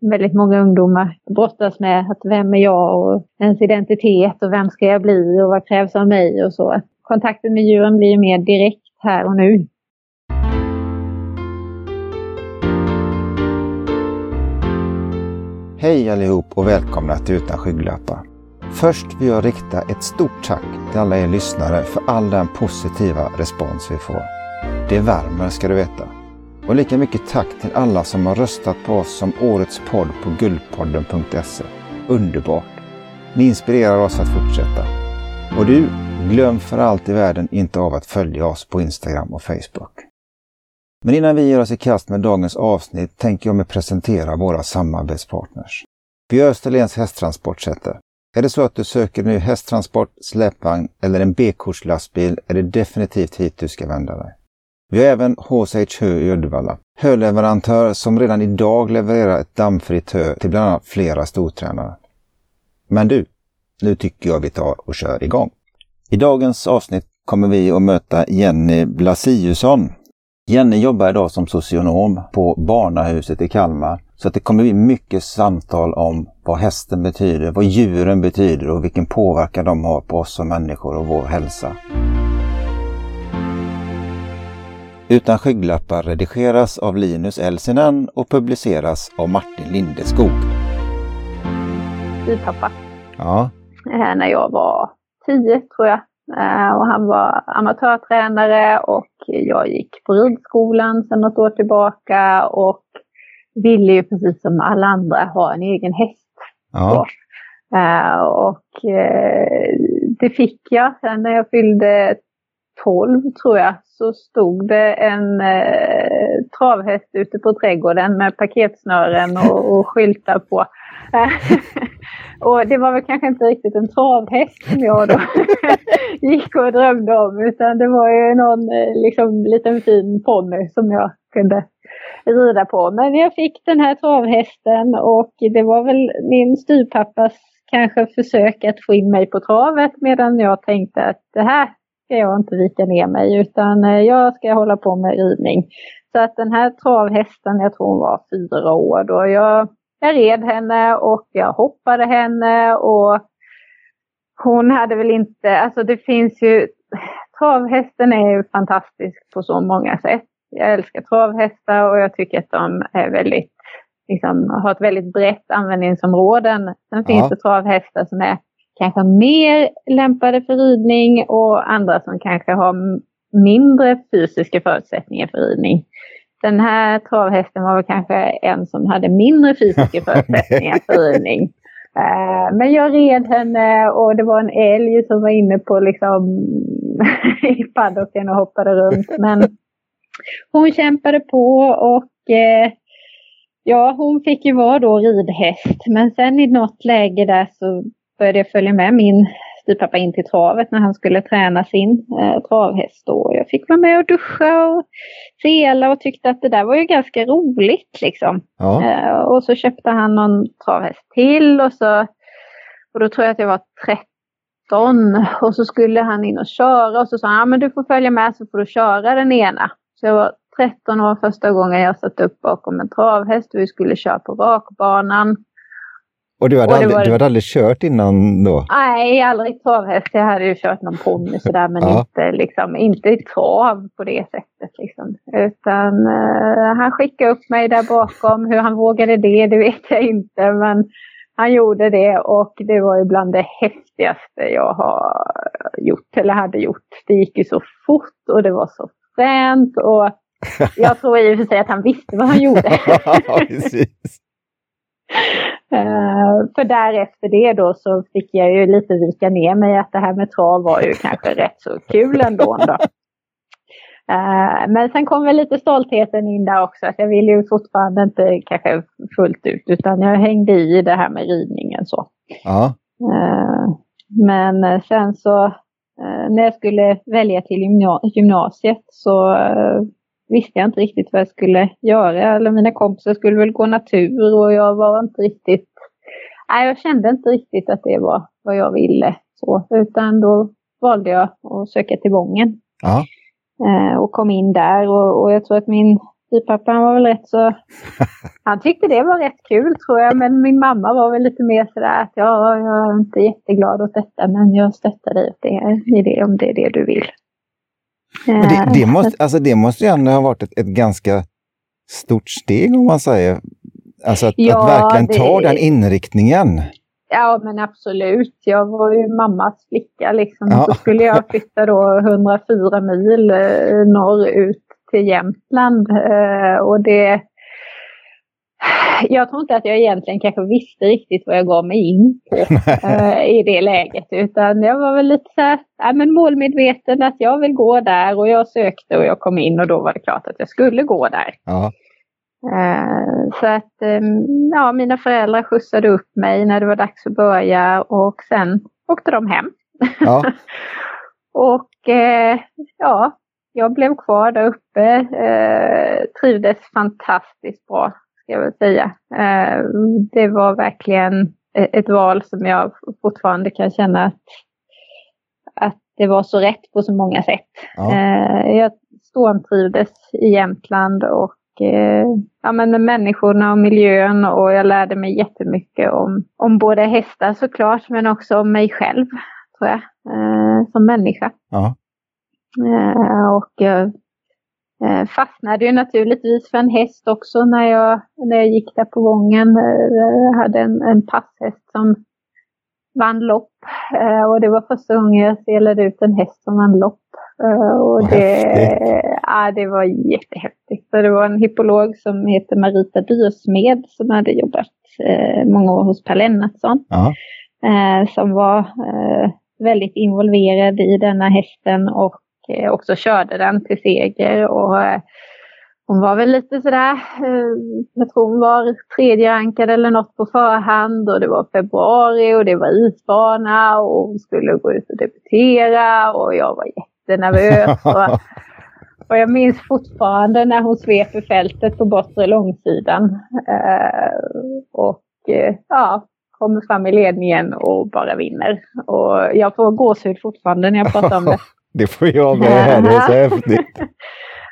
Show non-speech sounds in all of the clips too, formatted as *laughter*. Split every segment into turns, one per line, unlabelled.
väldigt många ungdomar brottas med. Att vem är jag och ens identitet och vem ska jag bli och vad krävs av mig och så. Kontakten med djuren blir mer direkt här och nu.
Hej allihop och välkomna till Utan skygglappar. Först vill jag rikta ett stort tack till alla er lyssnare för all den positiva respons vi får. Det värmer ska du veta. Och lika mycket tack till alla som har röstat på oss som årets podd på guldpodden.se. Underbart! Ni inspirerar oss att fortsätta. Och du, glöm för allt i världen inte av att följa oss på Instagram och Facebook. Men innan vi ger oss i kast med dagens avsnitt tänker jag mig presentera våra samarbetspartners. Vi är Österlens hästtransportsätter. Är det så att du söker ny hästtransport, släpvagn eller en B-kortslastbil är det definitivt hit du ska vända dig. Vi har även HSH Hö i Uddevalla, höleverantör som redan idag levererar ett dammfritt hö till bland annat flera stortränare. Men du, nu tycker jag vi tar och kör igång. I dagens avsnitt kommer vi att möta Jenny Blasiusson. Jenny jobbar idag som socionom på Barnahuset i Kalmar. Så att det kommer bli mycket samtal om vad hästen betyder, vad djuren betyder och vilken påverkan de har på oss som människor och vår hälsa. Utan skygglappar redigeras av Linus Elsinen och publiceras av Martin Lindeskog.
Styvpappa.
Ja.
Eh, när jag var tio tror jag. Eh, och han var amatörtränare och jag gick på ridskolan sedan något år tillbaka och ville ju precis som alla andra ha en egen häst.
Ja.
Uh, och det fick jag. Sen när jag fyllde 12 tror jag så stod det en eh, travhäst ute på trädgården med paketsnören och, och skyltar på. *laughs* och det var väl kanske inte riktigt en travhäst som jag då *laughs* gick och drömde om utan det var ju någon eh, liksom, liten fin ponny som jag kunde rida på. Men jag fick den här travhästen och det var väl min styrpappas kanske försök att få in mig på travet medan jag tänkte att det här ska jag inte vika ner mig utan eh, jag ska hålla på med ridning. Så att den här travhästen, jag tror hon var fyra år då, jag, jag red henne och jag hoppade henne och hon hade väl inte, alltså det finns ju, travhästen är ju fantastisk på så många sätt. Jag älskar travhästar och jag tycker att de är väldigt, liksom, har ett väldigt brett användningsområden. Sen finns det travhästar som är kanske mer lämpade för ridning och andra som kanske har mindre fysiska förutsättningar för ridning. Den här travhästen var väl kanske en som hade mindre fysiska *laughs* förutsättningar för ridning. Uh, men jag red henne och det var en älg som var inne på liksom *laughs* i paddocken och hoppade runt. Men hon kämpade på och eh, ja, hon fick ju vara då ridhäst. Men sen i något läge där så började jag följa med min styvpappa in till travet när han skulle träna sin eh, travhäst. Och jag fick vara med och duscha och sela och tyckte att det där var ju ganska roligt liksom.
Ja.
Eh, och så köpte han någon travhäst till och så och då tror jag att jag var 13 och så skulle han in och köra och så sa han, ja men du får följa med så får du köra den ena. Så jag var 13 år första gången jag satt upp bakom en travhäst och vi skulle köra på rakbanan.
Och du hade,
Och
aldrig,
var-
du hade aldrig kört innan då?
Nej, aldrig travhäst. Jag hade ju kört någon ponny sådär men
Ja.
inte, liksom, inte i trav på det sättet. Liksom. Utan eh, han skickade upp mig där bakom. Hur han vågade det, det vet jag inte. Men han gjorde det och det var ju bland det häftigaste jag har gjort eller hade gjort. Det gick ju så fort och det var så fränt och *laughs* jag tror i och för sig att han visste vad han gjorde.
Ja, precis. *laughs*
för därefter det då så fick jag ju lite vika ner mig att det här med trav var ju kanske rätt så kul ändå. Då. Eh, men sen kom väl lite stoltheten in där också. Att jag ville ju fortfarande inte kanske fullt ut utan jag hängde i det här med ridningen så.
Ja.
Eh, Men eh, sen så eh, när jag skulle välja till gymna- gymnasiet så eh, visste jag inte riktigt vad jag skulle göra. Eller mina kompisar skulle väl gå natur och jag var inte riktigt... Nej, jag kände inte riktigt att det var vad jag ville. Så, utan då valde jag att söka till Vången
Ja.
eh, och kom in där. Och, och jag tror att min styvpappan var väl rätt så... *laughs* Han tyckte det var rätt kul tror jag, men min mamma var väl lite mer sådär att ja, jag är inte jätteglad åt detta, men jag stöttar dig det, i det om det är det du vill.
Men det, det, måste, alltså det måste ju ändå ha varit ett, ett ganska stort steg om man säger. Alltså att, ja, att verkligen det... ta den inriktningen.
Ja men absolut. Jag var ju mammas flicka liksom. Ja. Så skulle jag flytta då 104 mil eh, norrut till Jämtland. Eh, och det... *laughs* Jag tror inte att jag egentligen kanske visste riktigt vad jag gav mig in på *laughs* eh, i det läget. Utan jag var väl lite så här, ja, men målmedveten att jag vill gå där och jag sökte och jag kom in och då var det klart att jag skulle gå där. Ja. Eh, så att ehm, ja, mina föräldrar skjutsade upp mig när det var dags att börja och sen åkte de hem. Ja. *laughs* och eh, ja, jag blev kvar där uppe. Eh, trivdes fantastiskt bra, ska jag väl säga. det var verkligen ett val som jag fortfarande kan känna att, att det var så rätt på så många sätt. Ja. jag stormtrivdes i Jämtland och eh, ja, men med människorna och miljön och jag lärde mig jättemycket om, om både hästar såklart men också om mig själv tror jag eh, som människa. Ja. Eh, och jag eh, fastnade ju naturligtvis för en häst också när jag, när jag gick där på gången. Jag hade en, en passhäst som vann lopp och det var första gången jag spelade ut en häst som vann lopp. Och det, ja, det var jättehäftigt. Så det var en hippolog som heter Marita Dyrsmed som hade jobbat eh, många år hos Per Lennartsson. Eh, som var eh, väldigt involverad i denna hästen och eh, också körde den till seger. Och, eh, hon var väl lite sådär, eh, jag tror hon var tredje rankad eller något på förhand och det var februari och det var isbana och hon skulle gå ut och debutera och jag var jättenervös. *laughs* Och, och jag minns fortfarande när hon sveper fältet på bortre långsidan. Eh, och eh, ja, kommer fram i ledningen och bara vinner. Och jag får gåshud fortfarande när jag pratar om *laughs* det.
Det får jag med här, det är så *laughs* häftigt.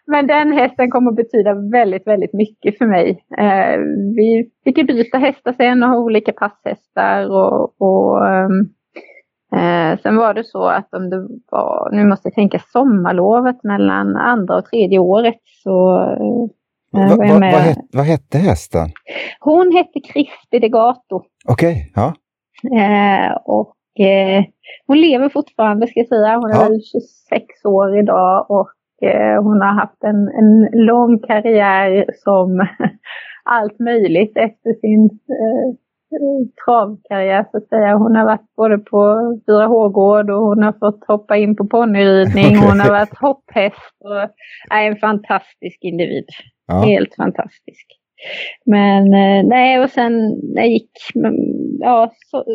Men den hästen kommer att betyda väldigt, väldigt mycket för mig. Eh, vi fick byta hästar sen och ha olika passhästar och, och um, Eh, sen var det så att om det var, nu måste jag tänka sommarlovet mellan andra och tredje året så
eh, va, va, vad, hette, vad hette hästen?
Hon hette Crispy Degato.
Okej, okay, ja.
Eh, och eh, hon lever fortfarande ska jag säga. Hon är ja. väl 26 år idag och eh, hon har haft en, en lång karriär som *laughs* allt möjligt efter sin eh, travkarriär så att säga. Hon har varit både på 4H-gård och hon har fått hoppa in på ponnyridning. *laughs* Hon har varit hopphäst och är en fantastisk individ. Ja. Helt fantastisk. Men eh, nej, och sen när jag gick ja,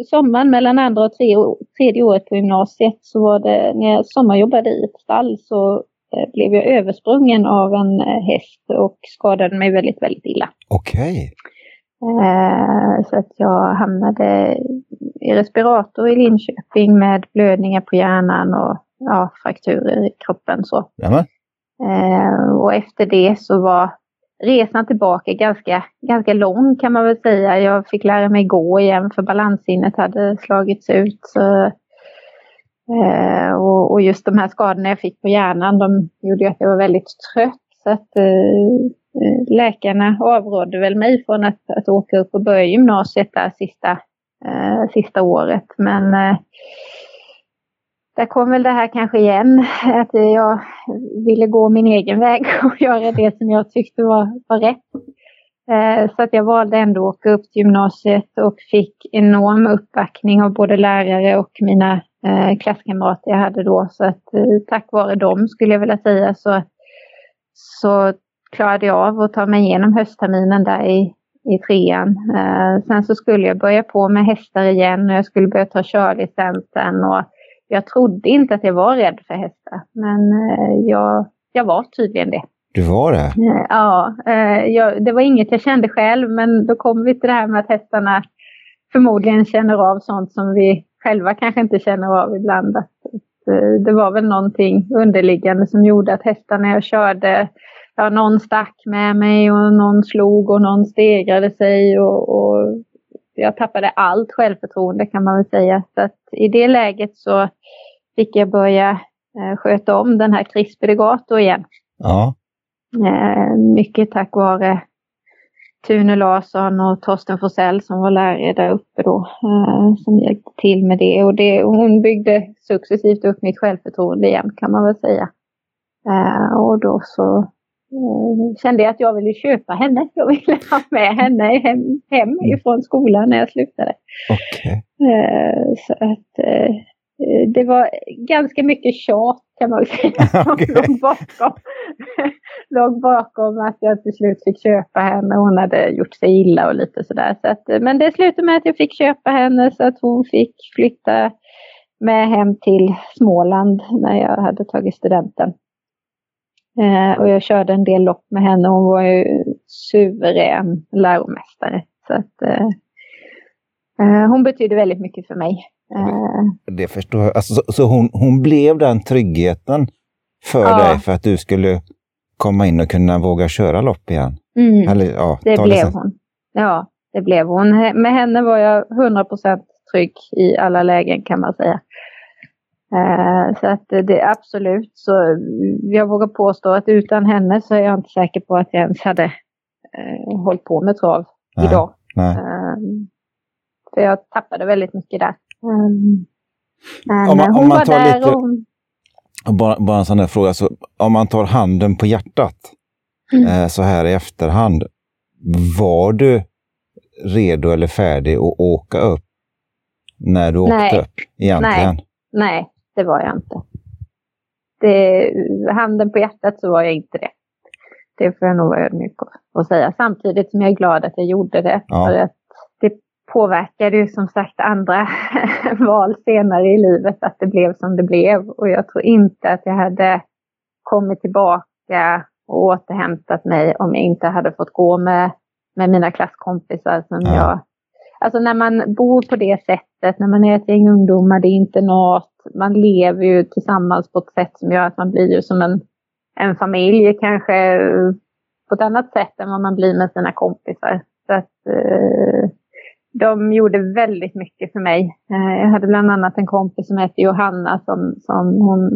sommaren mellan andra och tre, tredje året på gymnasiet så var det när jag sommarjobbade i ett stall så eh, blev jag översprungen av en eh, häst och skadade mig väldigt, väldigt illa.
Okej. Okay.
Så att jag hamnade i respirator i Linköping med blödningar på hjärnan och ja, frakturer i kroppen. Så. Eh, och efter det så var resan tillbaka ganska, ganska lång kan man väl säga. Jag fick lära mig gå igen för balanssinnet hade slagits ut. Så, eh, och, och, just de här skadorna jag fick på hjärnan de gjorde att jag var väldigt trött. Så att, eh, Eh, läkarna avrådde väl mig från att, att åka upp och börja gymnasiet där sista, eh, sista året. Men eh, där kom väl det här kanske igen, att jag ville gå min egen väg *laughs* och göra det som jag tyckte var, var rätt. Eh, så att jag valde ändå att åka upp till gymnasiet och fick enorm uppbackning av både lärare och mina eh, klasskamrater jag hade då. Så att eh, tack vare dem skulle jag vilja säga så, så klarade jag av att ta mig igenom höstterminen där i, i trean. Sen så skulle jag börja på med hästar igen och jag skulle börja ta körlicensen och jag trodde inte att jag var rädd för hästar, men eh, jag, jag var tydligen det.
Du var det?
Eh, ja, eh, jag, det var inget jag kände själv, men då kommer vi till det här med att hästarna förmodligen känner av sånt som vi själva kanske inte känner av ibland. Att, det var väl någonting underliggande som gjorde att hästarna jag körde ja, någon stack med mig och någon slog och någon stegrade sig och, och jag tappade allt självförtroende kan man väl säga. Så i det läget så fick jag börja eh, sköta om den här Crispi Legato igen.
Ja.
Eh, mycket tack vare Tune Larsson och Torsten Forsell som var lärare där uppe då. Eh, som hjälpte till med det. Och det, hon byggde successivt upp mitt självförtroende igen kan man väl säga. Och då så kände jag att jag ville köpa henne. *laughs* Jag ville ha med henne hem, hem mm. ifrån skolan när jag slutade.
Okay.
Eh, så att eh, det var ganska mycket tjat kan man säga *laughs* som okay. låg, bakom, *laughs* låg bakom att jag till slut fick köpa henne. Hon hade gjort sig illa och lite sådär. Så att, men det slutade med att jag fick köpa henne så att hon fick flytta med hem till Småland när jag hade tagit studenten. Eh, och jag körde en del lopp med henne. Hon var ju suverän läromästare. Så att, eh, eh hon betydde väldigt mycket för mig.
Eh, det förstår jag. Alltså, så, så hon, hon blev den tryggheten för ja. dig för att du skulle komma in och kunna våga köra lopp igen?
Mm, Eller, ja, det blev det hon. Ja, det blev hon. Med henne var jag 100% trygg i alla lägen kan man säga. Uh, så att det absolut så jag vågar påstå att utan henne så är jag inte säker på att jag ens hade uh, hållit på med trav nej, idag. Nej. Uh, för jag tappade väldigt mycket där. Um, men om man, hon om man var där lite, och...
Bara, bara en sån där fråga, så om man tar handen på hjärtat mm. eh, så här i efterhand. Var du redo eller färdig att åka upp när du Nej. åkte upp egentligen?
Nej. Nej, det var jag inte. Det, handen på hjärtat så var jag inte det. Det får jag nog vara ödmjuk och säga. Samtidigt som jag är glad att jag gjorde det. Ja. För att påverkade ju som sagt andra *laughs* val senare i livet att det blev som det blev. Och jag tror inte att jag hade kommit tillbaka och återhämtat mig om jag inte hade fått gå med, med mina klasskompisar som ja. jag... Alltså när man bor på det sättet, när man är ett gäng ungdomar, det är internat, man lever ju tillsammans på ett sätt som gör att man blir ju som en, en familj kanske på ett annat sätt än vad man blir med sina kompisar. Så att, eh, de gjorde väldigt mycket för mig. Eh, jag hade bland annat en kompis som hette Johanna som, som hon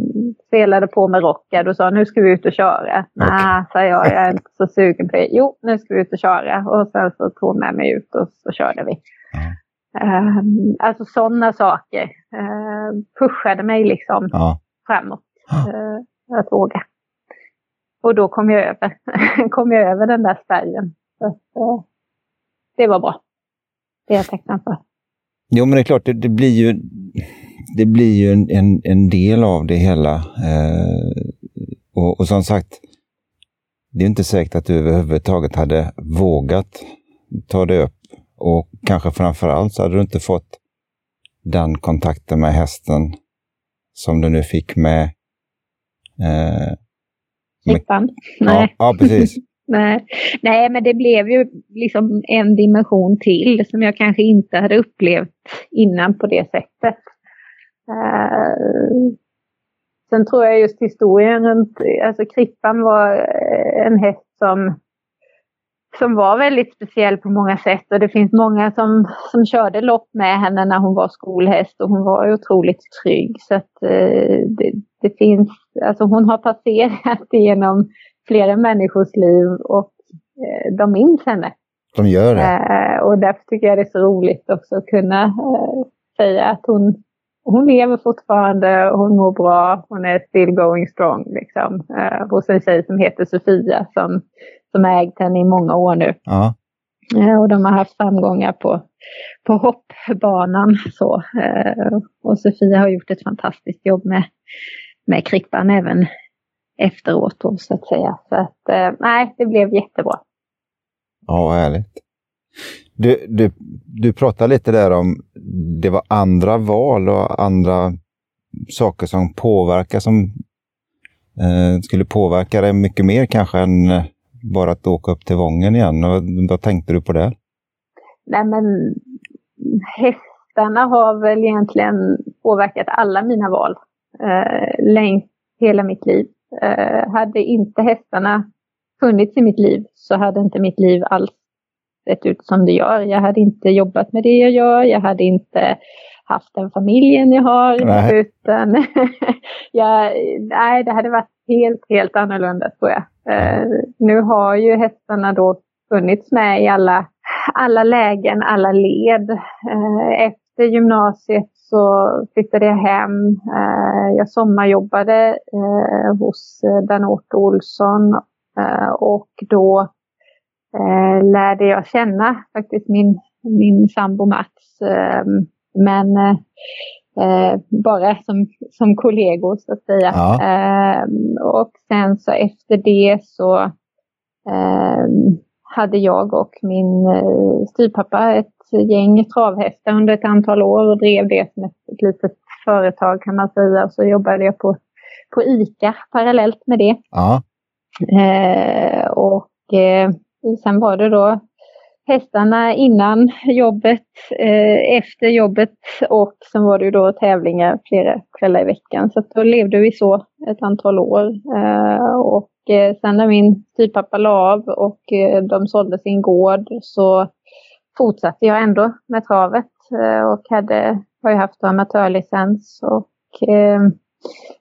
spelade på med rockad och sa nu ska vi ut och köra. Okay. Nej, sa jag, jag är inte så sugen på det. Jo, nu ska vi ut och köra. Och sen så tog hon med mig ut och så körde vi. Mm. alltså sådana saker uh, pushade mig liksom ja. framåt. Uh, att våga. Och då kom jag över, *laughs* kom jag över den där spärren. Så, det var bra. Det är jag tacksam för.
Jo, men det är klart, det, det blir ju, det blir ju en, en, en del av det hela. Eh, och, och, som sagt, det är inte säkert att du överhuvudtaget hade vågat ta det upp. Och kanske framför allt så hade du inte fått den kontakten med hästen som du nu fick med...
Eh, med
ja, ja, precis. *laughs*
Nej. Nej, men det blev ju liksom en dimension till som jag kanske inte hade upplevt innan på det sättet. Uh, sen tror jag just historien runt, alltså Krippan var en häst som, som var väldigt speciell på många sätt och det finns många som, som körde lopp med henne när hon var skolhäst och hon var otroligt trygg. Så att uh, det, det finns, alltså hon har passerat *laughs* genom flera människors liv och eh, de minns henne.
De gör det.
Eh, och därför tycker jag det är så roligt också att kunna eh, säga att hon, hon lever fortfarande, hon mår bra, hon är still going strong. Liksom, eh, hos en tjej som heter Sofia som, som har ägt henne i många år nu.
Ja.
Eh, och de har haft framgångar på, på hoppbanan. Så. Eh, och Sofia har gjort ett fantastiskt jobb med, med Krippan även efteråt då, så att säga. Så att, eh, nej, det blev jättebra.
Ja, härligt. Du, du, du pratade lite där om det var andra val och andra saker som påverkar som eh, skulle påverka dig mycket mer kanske än bara att åka upp till Vången igen. Och, vad tänkte du på det?
Nej men hästarna har väl egentligen påverkat alla mina val eh, längs hela mitt liv. Eh, hade inte hästarna funnits i mitt liv så hade inte mitt liv alls sett ut som det gör. Jag hade inte jobbat med det jag gör. Jag hade inte haft den familjen jag har. Nej. Utan *laughs* jag, nej, det hade varit helt, helt annorlunda tror jag. Eh, nu har ju hästarna då funnits med i alla, alla lägen, alla led. Eh, efter gymnasiet så flyttade jag hem. Eh, jag sommarjobbade hos Danort Olsson och då lärde jag känna faktiskt min, min sambo Mats. Men eh, bara som, som kollegor så att säga. Ja. Eh, och sen så efter det så eh, hade jag och min eh, styrpappa ett gäng travhästar under ett antal år och drev det som ett, ett litet företag kan man säga. Så jobbade jag på, på ICA parallellt med det. Ja. Eh, och eh, sen var det då hästarna innan jobbet, eh, efter jobbet och sen var det ju då tävlingar flera kvällar i veckan. Så då levde vi så ett antal år. Eh, och eh, sen när min styvpappa la av och eh, de sålde sin gård så fortsatte jag ändå med travet eh, och hade, har ju haft amatörlicens och eh,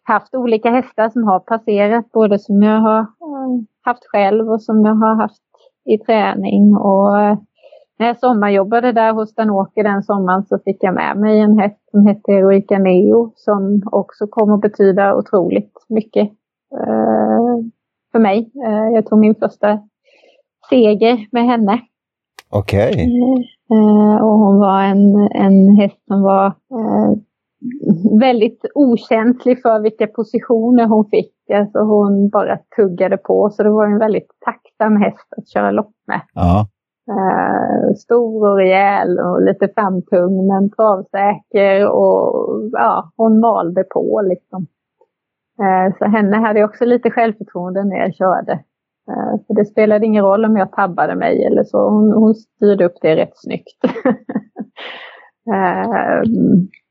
haft olika hästar som har passerat, både som jag har eh, haft själv och som jag har haft i träning. Och eh, när jag sommarjobbade där hos Danåker den sommaren så fick jag med mig en häst som hette Heroica Neo som också kom att betyda otroligt mycket eh, för mig. Eh, jag tog min första seger med henne.
Okej. Okay.
Och hon var en, en häst som var väldigt okänslig för vilka positioner hon fick. Alltså hon bara tuggade på så det var en väldigt tacksam häst att köra lopp med. Ja. Uh, stor och rejäl och lite framtung men travsäker och ja, hon malde på liksom. Uh, så henne hade jag också lite självförtroende när jag körde. Uh, för det spelade ingen roll om jag tabbade mig eller så. Hon, hon styrde upp det rätt snyggt. *laughs*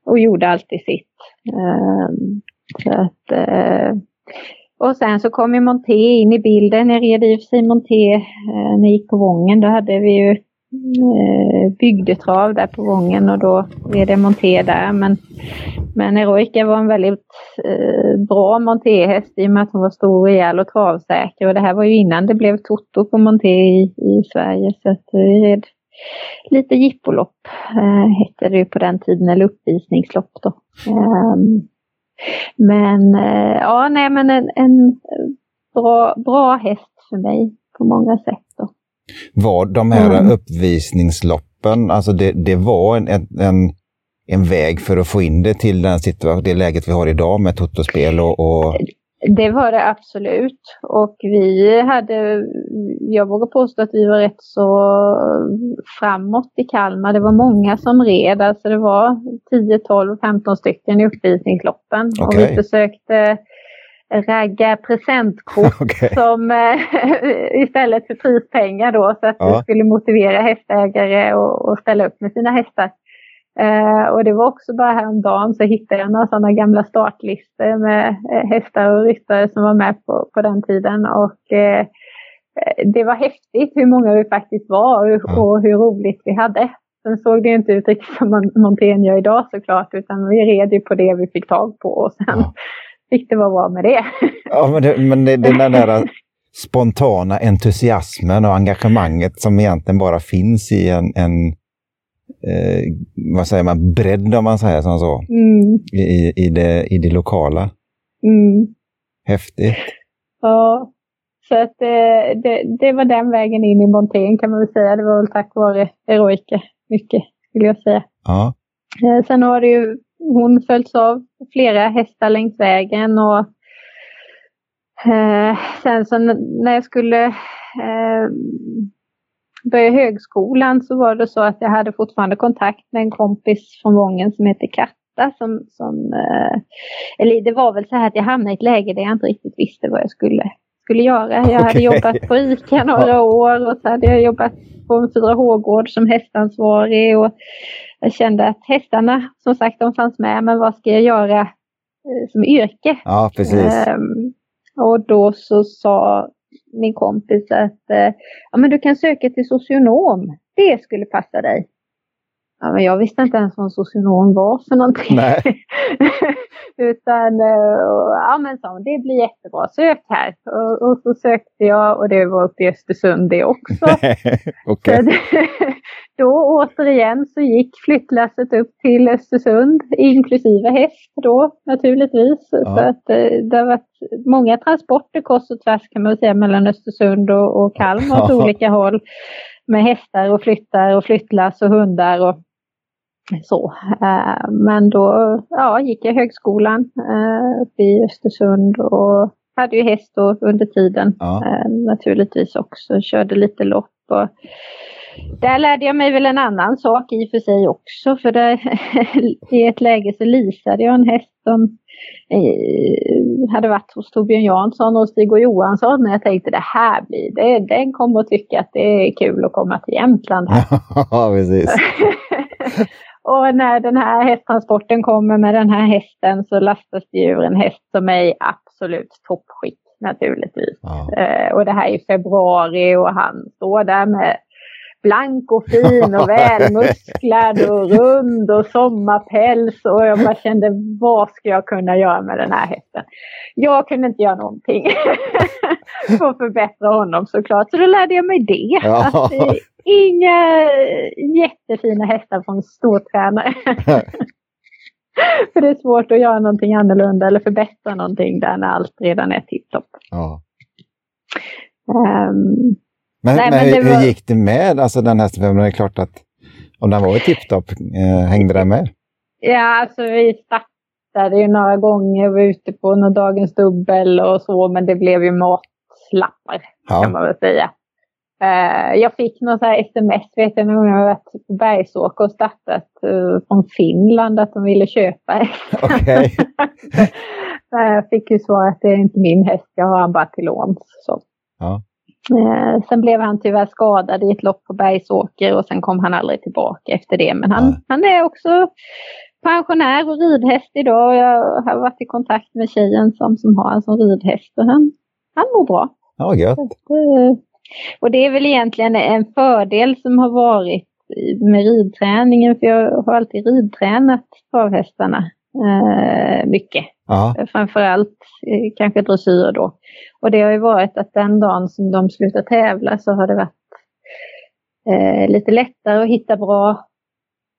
och gjorde alltid sitt. så att, och sen så kom ju Monté in i bilden. Jag red i och för sig Monté eh, när jag gick på Vången. Då hade vi ju eh, bygdetrav där på Vången och då red jag Monté där. Men, men Eroica var en väldigt eh, bra montéhäst i och med att hon var stor, rejäl och travsäker. Och det här var ju innan det blev Toto på Monté i, i Sverige. Så att vi red lite jippolopp eh, hette det ju på den tiden, eller uppvisningslopp då. Um, men eh, ja, nej men en, en bra, bra häst för mig på många sätt. Då.
Var de här mm. uppvisningsloppen, alltså det, det var en, en, en väg för att få in det till den situation, det läget vi har idag med totospel och, och
det var det absolut. Och vi hade, jag vågar påstå att vi var rätt så framåt i Kalmar. Det var många som red, alltså det var 10, 12, 15 stycken i uppvisningsloppen. Okay. Och vi försökte ragga presentkort *laughs* okay. som eh, *laughs* istället för prispengar då så att ja. det skulle motivera hästägare att ställa upp med sina hästar. Eh, och det var också bara häromdagen så hittade jag några sådana gamla startlistor med eh, hästar och ryttare som var med på, på den tiden. Och eh, det var häftigt hur många vi faktiskt var och, mm. och hur roligt vi hade. Sen såg det inte ut riktigt som Montén gör idag såklart, utan vi red ju på det vi fick tag på och sen ja. *laughs* fick det vara bra med det. *laughs*
Ja, men, det, men det, den där spontana entusiasmen och engagemanget som egentligen bara finns i en, en eh, vad säger man, bredd om man säger som så, mm. i, i, det, i det lokala. Mm. Häftigt.
Ja, så att eh, det, det var den vägen in i montén kan man väl säga. Det var väl tack vare Eroica mycket, skulle jag säga. Ja. Eh, sen har det ju, hon följts av flera hästar längs vägen och eh, sen så när jag skulle eh, började högskolan så var det så att jag hade fortfarande kontakt med en kompis från Vången som heter Katta. Som, som, eh, eller det var väl så här att jag hamnade i ett läge där jag inte riktigt visste vad jag skulle, skulle göra. Jag okay. hade jobbat på ICA *laughs* några år och så hade jag jobbat på en 4H-gård som hästansvarig. Och jag kände att hästarna, som sagt, de fanns med, men vad ska jag göra eh, som yrke?
Ja, precis.
Um, och då så sa min kompis att eh, ja, men du kan söka till socionom. Det skulle passa dig. Ja, men jag visste inte ens vad en socionom var för någonting. *laughs* Utan, eh, ja men så, det blir jättebra, sök här. Och, och, så sökte jag och det var uppe i Östersund det också. *laughs*
okay.
det, *laughs* då återigen så gick flyttlasset upp till Östersund, inklusive häst då naturligtvis. Ja. Så att eh, det har varit många transporter kors och tvärs kan man säga mellan Östersund och, och Kalmar åt olika håll. Med hästar och flyttar och flyttlass och hundar och så. Eh, men då ja, gick jag högskolan eh, uppe i Östersund och hade ju häst då under tiden ja. Eh, naturligtvis också. Körde lite lopp. Och där lärde jag mig väl en annan sak i och för sig också. För där, *laughs* i ett läge så lisade jag en häst som eh, hade varit hos Torbjörn Jansson och Stig och Johansson. Och jag tänkte det här blir det. Den kommer att tycka att det är kul att komma till Jämtland. *laughs*
Ja, precis. *laughs*
Och när den här hästtransporten kommer med den här hästen så lastas det ur en häst som är i absolut toppskick naturligtvis. Ja. Eh, och det här är februari och han står där med blank och fin och välmusklad *laughs* och rund och sommarpäls. Och jag bara kände, vad ska jag kunna göra med den här hästen? Jag kunde inte göra någonting *laughs* för att förbättra honom såklart. Så då lärde jag mig det. Ja. Att, inga jättefina hästar från stortränare. *laughs* För det är svårt att göra någonting annorlunda eller förbättra någonting där när allt redan är tipptopp. Ja.
Um, men, nej, men, hur, var... hur, gick det med alltså den hästen? För det är klart att om den var i tipptopp, eh, hängde den med?
Ja, alltså vi startade ju några gånger, var ute på någon dagens dubbel och så, men det blev ju matslappar ja. kan man väl säga. Uh, jag fick någon så sms, vet jag, någon gång jag varit på Bergsåker och startat uh, från Finland att de ville köpa
okay. *laughs*
Jag fick ju svar att det är inte min häst, jag har han bara till låns. Så. Ja. Eh, sen blev han tyvärr skadad i ett lopp på Bergsåker och sen kom han aldrig tillbaka efter det. Men han, han är också pensionär och ridhäst idag. Jag har varit i kontakt med tjejen som, som har en sån ridhäst och han, han mår bra.
Ja, gött.
Och det är väl egentligen en fördel som har varit med ridträningen, för jag har alltid ridtränat travhästarna eh, mycket. Ja. Framförallt eh, kanske dressyr då. Och det har ju varit att den dagen som de slutar tävla så har det varit eh, lite lättare att hitta bra,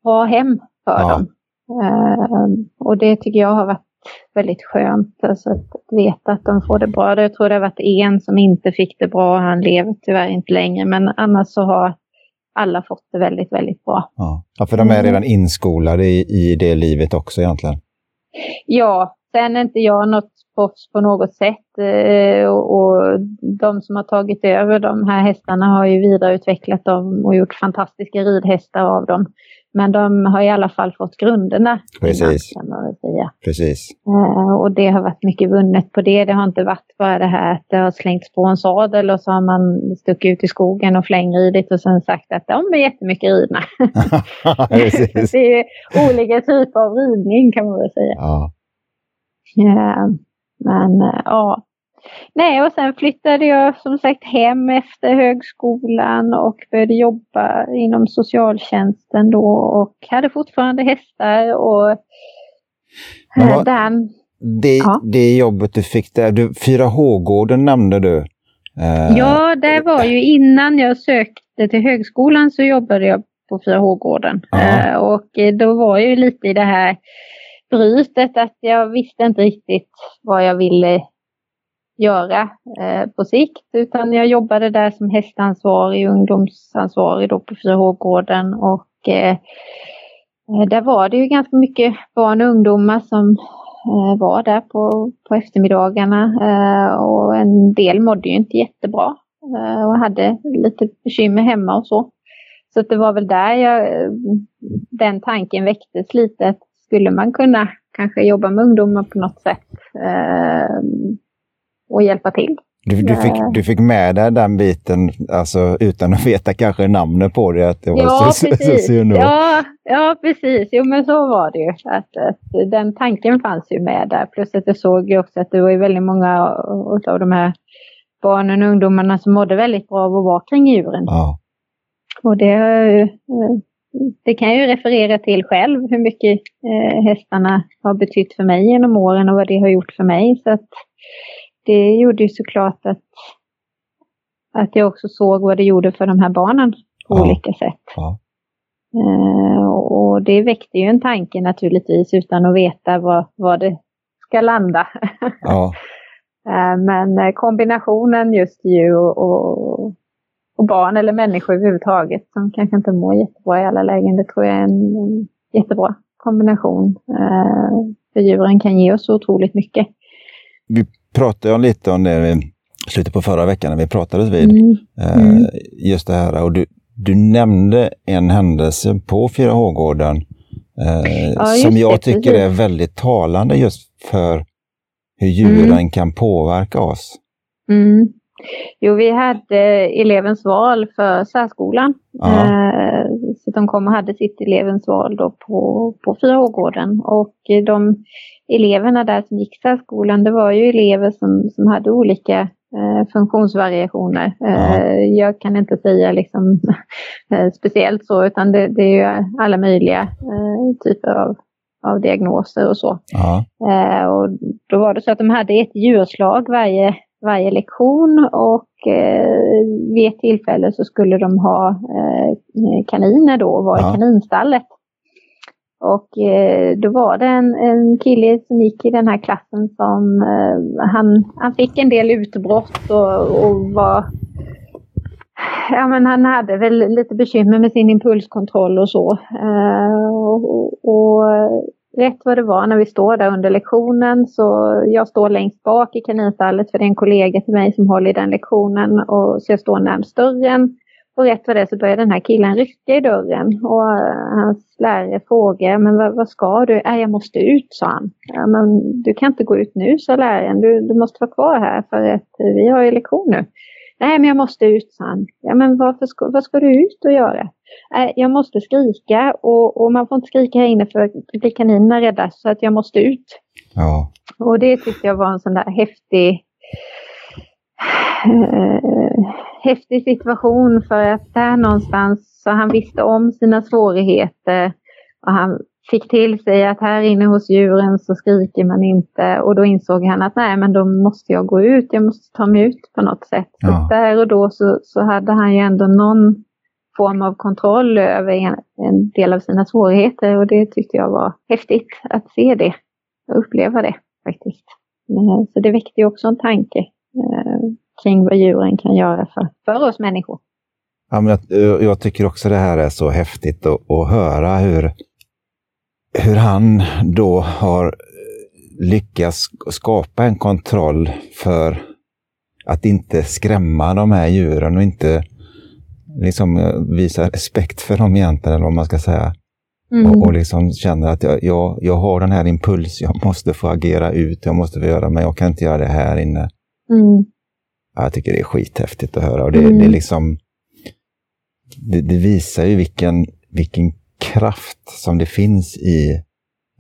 bra hem för ja. dem. Eh, och det tycker jag har varit väldigt skönt. Alltså att veta att de får det bra. Jag tror det har varit en som inte fick det bra. Han lever tyvärr inte längre. Men annars så har alla fått det väldigt, väldigt bra.
Ja, för de är redan inskolade i, i det livet också egentligen.
Ja, sen är inte jag något proffs på något sätt eh, och de som har tagit över de här hästarna har ju vidareutvecklat dem och gjort fantastiska ridhästar av dem. Men de har i alla fall fått grunderna.
Precis.
Innan, kan man väl säga.
Precis.
Uh, och det har varit mycket vunnet på det. Det har inte varit bara det här att det har slängts på en sadel och så har man stuckit ut i skogen och flängridit och sen sagt att de är jättemycket ridna. *laughs* det är olika typer av ridning kan man väl säga. Ja. Uh, men uh, ja, Nej, och sen flyttade jag som sagt hem efter högskolan och började jobba inom socialtjänsten då och hade fortfarande hästar och
vad, den, det, ja. det jobbet du fick där, du, 4H-gården nämnde du.
Eh, ja, det var ju innan jag sökte till högskolan så jobbade jag på 4H-gården. Eh, och då var jag ju lite i det här brytet att jag visste inte riktigt vad jag ville göra eh, på sikt. Utan jag jobbade där som hästansvarig, ungdomsansvarig då på 4H-gården och eh, eh, där var det ju ganska mycket barn och ungdomar som eh, var där på, på eftermiddagarna eh, och en del mådde ju inte jättebra eh, och hade lite bekymmer hemma och så. Så det var väl där jag, den tanken väcktes lite. Att skulle man kunna kanske jobba med ungdomar på något sätt eh, och hjälpa till.
Du, du, fick, du fick med dig den biten alltså, utan att veta kanske namnet på det? Att det var
ja, så, precis. Så, ja, ja, precis. Jo, men så var det ju. Att, att, den tanken fanns ju med där. Plus att jag såg ju också att det var ju väldigt många av de här barnen och ungdomarna som mådde väldigt bra av att vara kring djuren.
Ja.
Och det, eh, det kan jag ju referera till själv, hur mycket eh, hästarna har betytt för mig genom åren och vad det har gjort för mig. Så att det gjorde ju såklart att, att jag också såg vad det gjorde för de här barnen på
Ja.
olika sätt.
Ja.
Eh, och det väckte ju en tanke naturligtvis utan att veta var, var det ska landa.
Ja. *laughs*
Eh, Men eh, kombinationen just djur och, och, och barn eller människor överhuvudtaget som kanske inte mår jättebra i alla lägen, det tror jag är en, en jättebra kombination. Eh, För djuren kan ge oss otroligt mycket.
Vi pratade ju lite om det i slutet på förra veckan när vi pratades vid.
Mm.
Eh,
Mm.
Just det här och du, du nämnde en händelse på 4H-gården eh,
Ja,
som jag
det,
tycker
precis.
är väldigt talande just för hur djuren
Mm.
kan påverka oss.
Mm. Jo, vi hade elevens val för särskolan.
Ja.
Eh, så de kom och hade sitt elevens val då på, på 4H-gården. Och de eleverna där som gick särskolan, det var ju elever som, som hade olika eh, funktionsvariationer. Eh, jag kan inte säga liksom *laughs* eh, speciellt så, utan det, det är ju alla möjliga typer av, av diagnoser och så. Eh, och då var det så att de hade ett djurslag varje, varje lektion och eh, vid ett tillfälle så skulle de ha kaniner då och vara
Ja.
i kaninstallet. Och eh, då var det en, en kille som gick i den här klassen som eh, han, han fick en del utbrott och, och var Ja men han hade väl lite bekymmer med sin impulskontroll och så. Eh, och, och rätt vad det var när vi står där under lektionen så jag står längst bak i kaninstallet för det är en kollega till mig som håller i den lektionen och så jag står närmst dörren. Och rätt vad det är så börjar den här killen rycka i dörren och eh, hans lärare frågar men vad, vad ska du? Äh, jag måste ut sa han. Ja, men du kan inte gå ut nu sa läraren, du, du måste vara kvar här för att vi har ju lektion nu. Nej, men jag måste ut, sa han. Ja, men varför ska, vad ska du ut och göra? Nej, jag måste skrika och, och man får inte skrika här inne för blir kaninerna rädda så att jag måste ut.
Ja.
Och det tyckte jag var en sån där häftig, eh, häftig situation för att där någonstans så han visste om sina svårigheter och han fick till sig att här inne hos djuren så skriker man inte och då insåg han att nej men då måste jag gå ut, jag måste ta mig ut på något sätt. Så
Ja.
där och då så, så hade han ju ändå någon form av kontroll över en, en del av sina svårigheter och det tyckte jag var häftigt att se det och uppleva det faktiskt. Eh, Så det väckte ju också en tanke eh, kring vad djuren kan göra för, för oss människor.
Ja, men eh, jag tycker också det här är så häftigt att, att höra hur, hur han då har lyckats skapa en kontroll för att inte skrämma de här djuren och inte liksom eh, visa respekt för dem egentligen, eller vad man ska säga.
Mm.
Och, och liksom känner att jag, jag, jag har den här impuls, jag måste få agera ut, jag måste få göra, men jag kan inte göra det här inne.
Mm.
Ja, jag tycker det är skithäftigt att höra. Och det,
Mm.
det, liksom, det, det visar ju vilken, vilken kraft som det finns i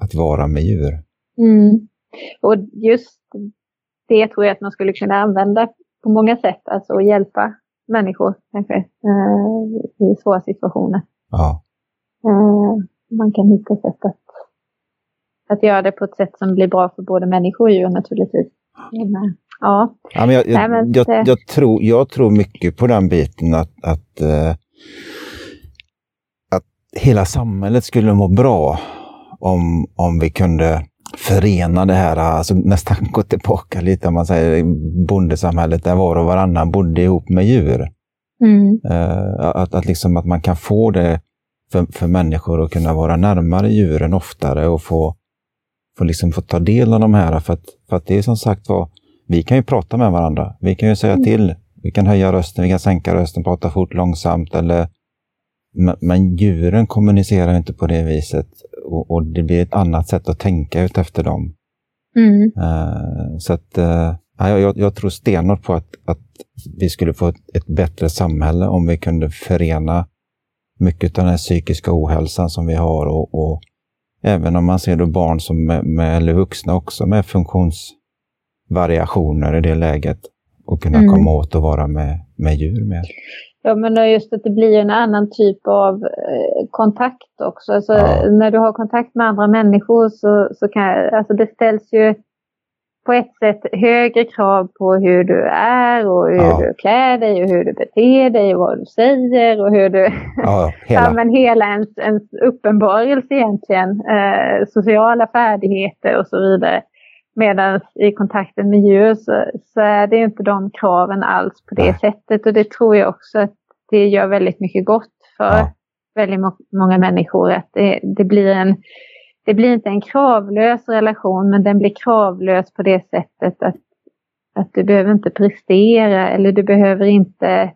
att vara med djur.
Mm. Och just det tror jag att man skulle kunna använda på många sätt, alltså att hjälpa människor kanske eh, i svåra situationer.
Ja,
Eh, man kan hitta sätt att, att göra det på ett sätt som blir bra för både människor och djur naturligtvis. Eh, ja.
ja men jag, jag,
Nej,
jag, jag, tror, jag tror mycket på den biten att, att, eh, att hela samhället skulle må bra om, om vi kunde förena det här, alltså nästan gå tillbaka lite om man säger bondesamhället där var och varannan bodde ihop med djur.
Mm.
Eh, att, att, liksom, att man kan få det för, för människor att kunna vara närmare djuren oftare och få, få, liksom få ta del av de här. För att, för att det är som sagt var, vi kan ju prata med varandra. Vi kan ju säga
Mm.
till. Vi kan höja rösten, vi kan sänka rösten, prata fort, långsamt. Eller, men, men djuren kommunicerar inte på det viset. Och, och det blir ett annat sätt att tänka ut efter dem.
Mm.
Eh, så att, ja, jag, jag tror stenhårt på att, att vi skulle få ett, ett bättre samhälle om vi kunde förena mycket av den här psykiska ohälsan som vi har och, och även om man ser då barn som med, med, eller vuxna också med funktionsvariationer i det läget. och kunna mm. komma åt och vara med, med djur mer.
Ja, men just att det blir en annan typ av eh, kontakt också. Alltså, ja. När du har kontakt med andra människor så, så kan alltså det ställs ju på ett sätt högre krav på hur du är och hur ja. du klär dig och hur du beter dig och vad du säger och hur du... *laughs* *laughs* Ja, hela. ja, men hela ens, ens uppenbarelse egentligen. Eh, sociala färdigheter och så vidare. Medan i kontakten med djur så, så, är det inte de kraven alls på det Nej. sättet. Och det tror jag också att det gör väldigt mycket gott för ja. väldigt må många människor. Att det, det, blir en, det blir inte en kravlös relation, men den blir kravlös på det sättet att, att du behöver inte prestera eller du behöver inte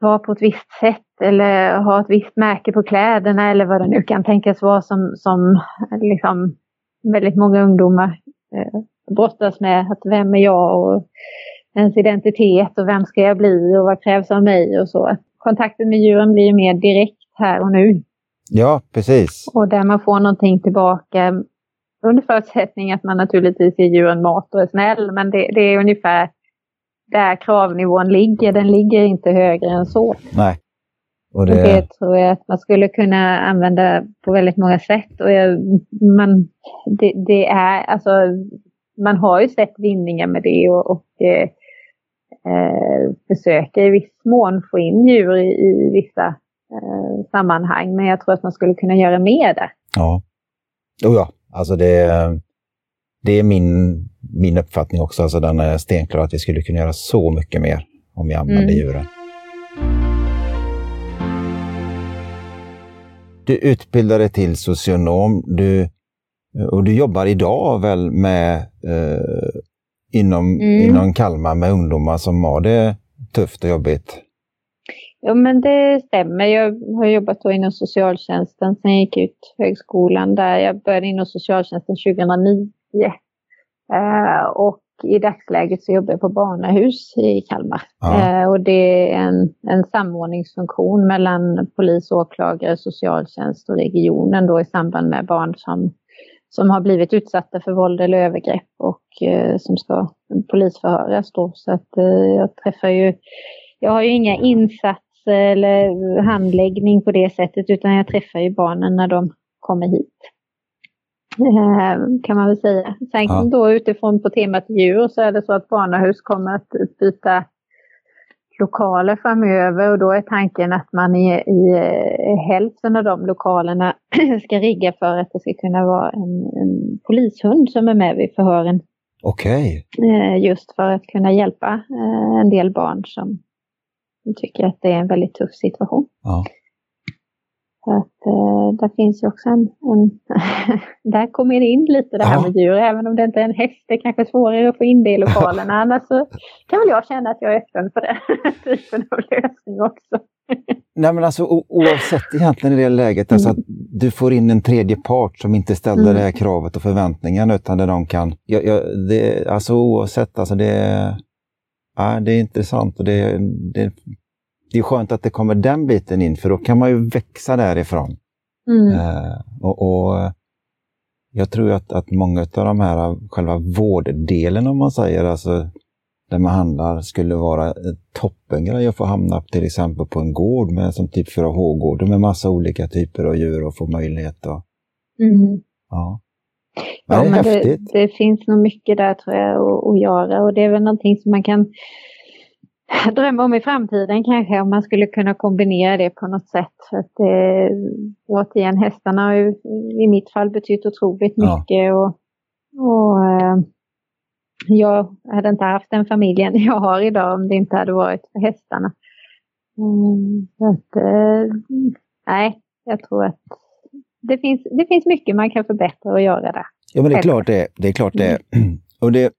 vara på ett visst sätt eller ha ett visst märke på kläderna eller vad det nu kan tänkas vara som, som liksom väldigt många ungdomar eh, brottas med. Att vem är jag och ens identitet och vem ska jag bli och vad krävs av mig och så. Kontakten med djuren blir mer direkt här och nu.
Ja, precis.
Och där man får någonting tillbaka under förutsättning att man naturligtvis ger djuren mat och är snäll. Men det, det är ungefär där kravnivån ligger. Den ligger inte högre än så.
Nej.
Och det... Det tror jag att man skulle kunna använda på väldigt många sätt. Och jag, man, det, det, är, alltså, man har ju sett vinningar med det och, och eh, eh, försöker i viss mån få in djur i, i vissa eh, sammanhang. Men jag tror att man skulle kunna göra mer där.
Ja, oh ja. alltså det, det är min, min uppfattning också. Alltså den är stenklar att vi skulle kunna göra så mycket mer om vi använder mm. djuren. Du utbildade till socionom du, och du jobbar idag väl med eh, inom, mm. inom Kalmar med ungdomar som har det tufft och jobbigt?
Ja, men det stämmer. Jag har jobbat inom socialtjänsten sen jag gick ut högskolan där. Jag började inom socialtjänsten 2009. Eh, och i dagsläget så jobbar jag på barnahus i Kalmar. Eh, och det är en, en samordningsfunktion mellan polis, åklagare, socialtjänst och regionen då i samband med barn som som har blivit utsatta för våld eller övergrepp och eh, som ska polisförhöras då. Så att eh, jag träffar ju, jag har ju inga insatser eller handläggning på det sättet utan jag träffar ju barnen när de kommer hit. Eh, kan man väl säga. Sen ja. då utifrån på temat djur så är det så att barnahus kommer att byta lokaler framöver och då är tanken att man i, i hälften av de lokalerna *clears throat* ska rigga för att det ska kunna vara en, en polishund som är med vid förhören.
Okej.
Okay. Eh, just för att kunna hjälpa eh, en del barn som tycker att det är en väldigt tuff situation.
Ja.
Så att eh, där finns ju också en, en *laughs* där kommer det in lite det här ja. med djur, även om det inte är en häst, det är kanske svårare att få in det i lokalerna. Annars så kan väl jag känna att jag är öppen för den *laughs* typen av lösning också.
Nej men alltså oavsett egentligen i det läget, alltså mm. att du får in en tredje part som inte ställer mm. det här kravet och förväntningen utan där de kan, ja, ja, det, alltså oavsett, alltså det, ja, det är intressant och det, det det är skönt att det kommer den biten in, för då kan man ju växa därifrån. Mm. Eh, och, och, Jag tror att, att många av de här, själva vårddelen om man säger, alltså där man handlar, skulle vara toppengrej att få hamna till exempel på en gård med som typ 4H-gård med massa olika typer av djur och få möjlighet att...
Mm.
Ja.
Ja, det är häftigt. Det, det, finns nog mycket där tror jag att göra och det är väl någonting som man kan *laughs* drömma om i framtiden kanske om man skulle kunna kombinera det på något sätt. För att det, återigen, hästarna har ju i mitt fall betytt otroligt mycket. Ja. Och, och eh, jag hade inte haft den familjen *laughs* jag har idag om det inte hade varit för hästarna. Mm, att, eh, nej, jag tror att det finns, det finns mycket man kan förbättra och göra där.
Ja, men det är klart det. Det är klart det. Mm. *clears throat* Och det,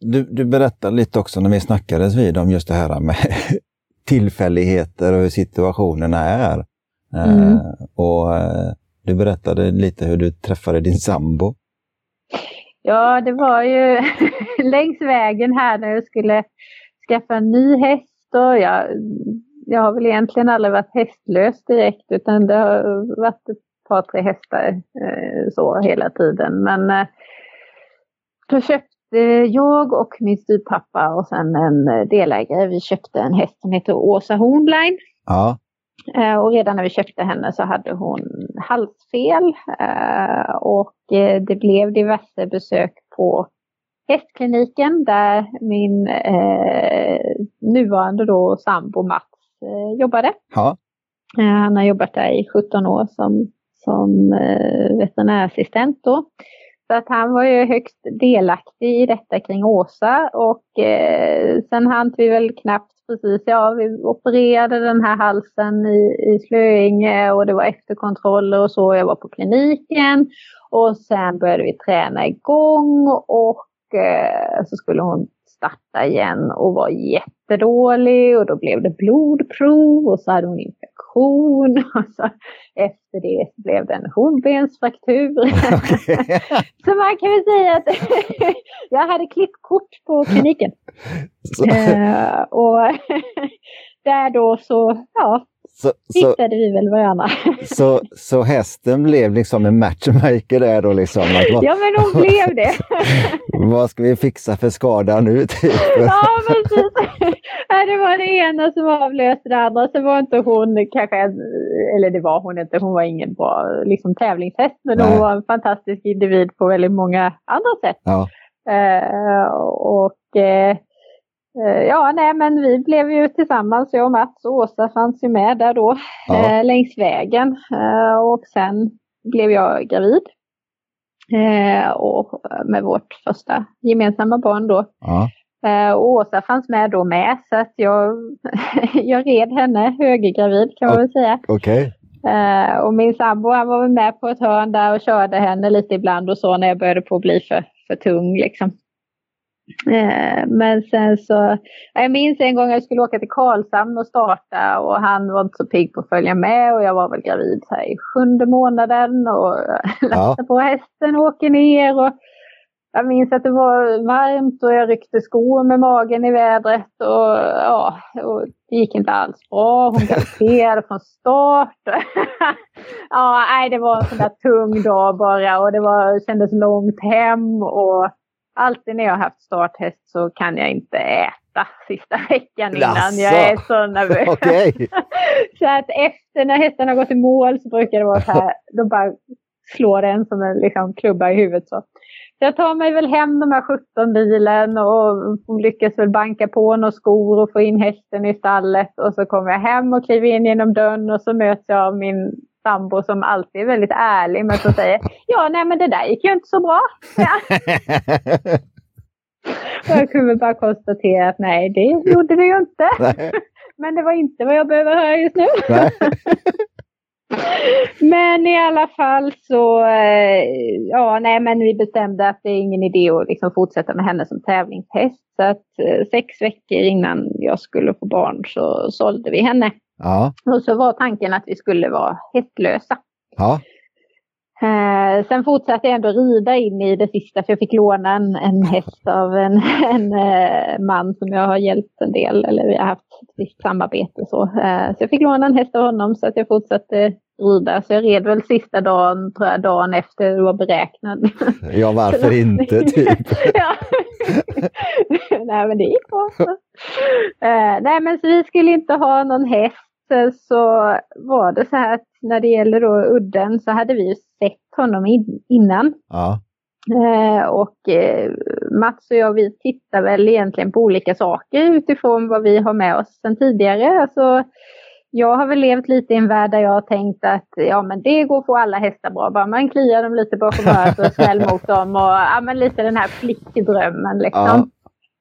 du, du berättade lite också när vi snackades vid om just det här med *laughs* tillfälligheter och hur situationerna är. Eh, mm. Uh, och uh, du berättade lite hur du träffade din sambo.
Ja, det var ju *laughs* längs vägen här när jag skulle skaffa en ny häst. Och jag, jag har väl egentligen aldrig varit hästlös direkt utan det har varit ett par, tre hästar eh, så hela tiden. Men eh, då köpte eh, jag och min styvpappa och sen en delägare, vi köpte en häst som heter Åsa Hornline.
Ja.
Eh, och redan när vi köpte henne så hade hon halsfel eh, och eh, det blev diverse besök på hästkliniken där min eh, nuvarande då sambo Mats eh, jobbade.
Ja.
Eh, han har jobbat där i 17 år som, som eh, veterinärassistent då. Så att han var ju högst delaktig i detta kring Åsa och eh, sen hann vi väl knappt precis, ja vi opererade den här halsen i, i Slöinge och det var efterkontroller och så. Jag var på kliniken och sen började vi träna igång och eh, så skulle hon starta igen och var jättedålig och då blev det blodprov och så hade hon infektion *laughs* och så efter det blev det en hovbensfraktur. Okay. *laughs* så man kan väl säga att *laughs* jag hade klippkort på kliniken. uh, och där då så, ja, så, hittade vi väl varandra. *laughs*
så, så hästen blev liksom en matchmaker där då liksom?
Att, ja men hon blev det. *laughs*
vad ska vi fixa för skada nu? Typ?
ja precis. det var det ena som avlöste det andra. Sen var inte hon kanske, eller det var hon inte, hon var ingen bra liksom, tävlingshäst. Men Nej. hon var en fantastisk individ på väldigt många andra sätt.
Ja.
Uh, och uh, ja, nej, men vi blev ju tillsammans, jag och Mats och Åsa fanns ju med där då ja. eh, längs vägen. Eh, och sen blev jag gravid. Eh, och med vårt första gemensamma barn då.
Ja.
Eh, och Åsa fanns med då med så att jag, *laughs* jag red henne högergravid kan man väl säga.
Okay.
Eh, och min sambo han var med på ett hörn där och körde henne lite ibland och så när jag började på att bli för, för tung liksom. Eh, men sen så, jag minns en gång jag skulle åka till Karlshamn och starta och han var inte så pigg på att följa med och jag var väl gravid här i sjunde månaden och *laughs* ja. på hästen och åker ner. Och jag minns att det var varmt och jag ryckte skor med magen i vädret och ja, och det gick inte alls bra. Hon galopperade från start. *laughs* ja, nej, det var en sån där tung dag bara och det var, kändes långt hem och alltid när jag har haft starthäst så kan jag inte äta sista veckan innan. Lasså. Jag är så nervös. *laughs*
Okay. *laughs*
så att efter när hästen har gått i mål så brukar det vara så här, då bara slår en som en liksom, klubba i huvudet. Så. så jag tar mig väl hem de här 17 bilen och lyckas väl banka på några skor och få in hästen i stallet. Och så kommer jag hem och kliver in genom dörren och så möts jag av min sambo som alltid är väldigt ärlig men som säger ja nej men det där gick ju inte så bra. Ja. *laughs* och jag kunde bara konstatera att nej det gjorde det ju inte. *laughs* men det var inte vad jag behöver höra just nu. *laughs* men i alla fall så, eh, ja nej men vi bestämde att det är ingen idé att liksom fortsätta med henne som tävlingshäst. Så att eh, sex veckor innan jag skulle få barn så sålde vi henne.
Ja.
Och så var tanken att vi skulle vara hästlösa.
Ja.
Eh, sen fortsatte jag ändå rida in i det sista för jag fick låna en, en häst av en, *laughs* en eh, man som jag har hjälpt en del, eller vi har haft ett visst samarbete så. Eh, så jag fick låna en häst av honom så att jag fortsatte rida. Så jag red väl sista dagen, tror jag, dagen efter det var beräknat.
Ja, varför *laughs* inte typ? *laughs*
ja. nej, men det gick bra. Eh, nej, men så vi skulle inte ha någon häst så var det så här att när det gäller då udden så hade vi ju sett honom in, innan.
Ja.
Eh, och eh, Mats och jag vi tittar väl egentligen på olika saker utifrån vad vi har med oss sedan tidigare. Alltså, jag har väl levt lite i en värld där jag har tänkt att ja men det går få alla hästar bra. Bara man kliar dem lite bakom örat och snäll mot dem och ja men lite den här flickdrömmen liksom. Ja.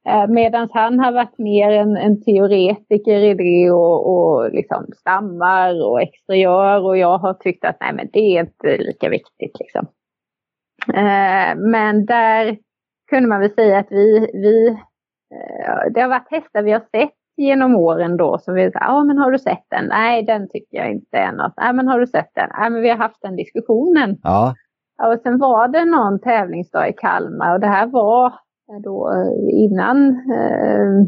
Eh, Medan han har varit mer en, en teoretiker i det och, och liksom stammar och exteriör och jag har tyckt att nej men det är inte lika viktigt liksom. Eh, men där kunde man väl säga att vi, vi eh, det har varit hästar vi har sett genom åren då som vi säger, ja men har du sett den? Nej den tycker jag inte är något. Nej men har du sett den? Nej men vi har haft den diskussionen.
Ja.
Och sen var det någon tävlingsdag i Kalmar och det här var då eh, innan eh,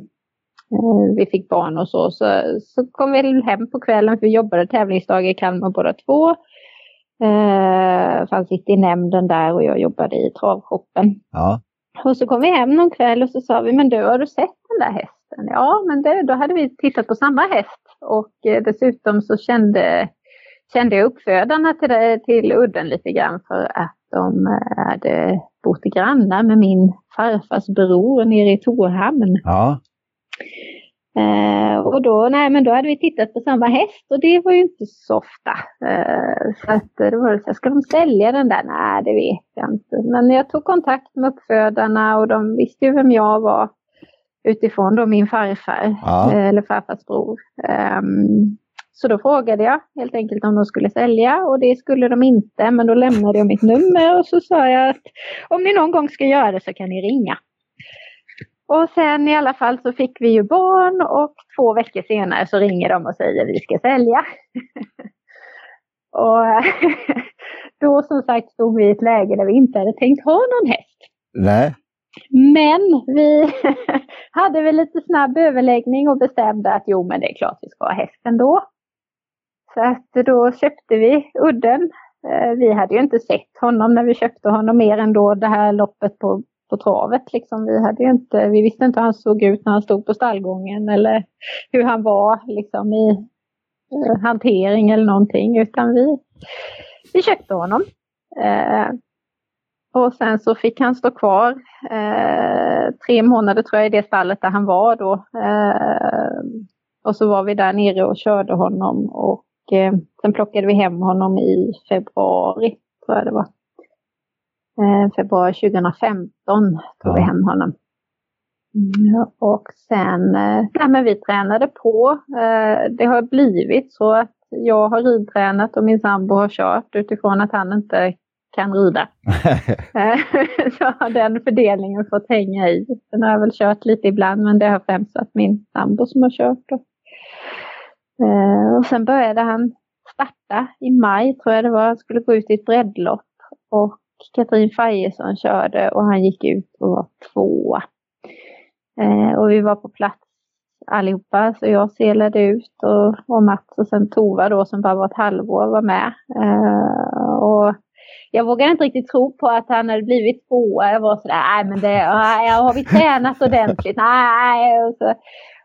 eh, vi fick barn och så, så, så kom vi hem på kvällen för vi jobbade tävlingsdag i Kalmar båda två. Eh, fanns sitt i nämnden där och jag jobbade i travshoppen.
Ja.
Och så kom vi hem någon kväll och så sa vi, men du har du sett den där hästen? Ja, men det, då hade vi tittat på samma häst och eh, dessutom så kände, kände jag uppfödarna till, till udden lite grann för att de eh, hade bott grannar med min farfars bror nere i Torhamn.
Ja.
Eh, och då, nej, men då hade vi tittat på samma häst och det var ju inte så ofta. Eh, så att det var så här, ska de sälja den där? Nej, det vet jag inte. Men jag tog kontakt med uppfödarna och de visste ju vem jag var utifrån då min farfar,
Ja.
eh, eller farfars bror. Så då frågade jag helt enkelt om de skulle sälja och det skulle de inte. Men då lämnade jag mitt nummer och så sa jag att om ni någon gång ska göra det så kan ni ringa. Och sen i alla fall så fick vi ju barn och två veckor senare så ringer de och säger vi ska sälja. *laughs* och *laughs* då som sagt stod vi i ett läge där vi inte hade tänkt ha någon häst.
Nej.
Men vi *laughs* hade väl lite snabb överläggning och bestämde att jo men det är klart vi ska ha häst ändå. Så att då köpte vi udden. Eh, vi hade ju inte sett honom när vi köpte honom mer än då det här loppet på, på travet. Liksom. Vi, hade ju inte, vi visste inte hur han såg ut när han stod på stallgången eller hur han var liksom, i eh, hantering eller någonting. Utan vi, vi köpte honom. Eh, och sen så fick han stå kvar eh, tre månader tror jag i det stallet där han var då. Eh, och så var vi där nere och körde honom och eh, sen plockade vi hem honom i februari tror jag det var. Eh, februari 2015 tog vi
Ja.
hem honom. Mm, och sen, eh, nej men vi tränade på. Eh, det har blivit så att jag har ridtränat och min sambo har kört utifrån att han inte kan rida. *laughs* Eh, *laughs* så har den fördelningen fått hänga i. Sen har jag väl kört lite ibland men det har främst varit min sambo som har kört. Då. Eh, Och sen började han starta i maj tror jag det var. Han skulle gå ut i ett breddlopp. Och Katrin Fajesson körde och han gick ut och var tvåa. Eh, Och vi var på plats allihopa så jag selade ut och, och Mats och sen Tova då som bara var ett halvår var med. Eh, Och jag vågade inte riktigt tro på att han hade blivit tvåa. Jag var sådär, nej men det, har vi tränat ordentligt? Nej. Och så,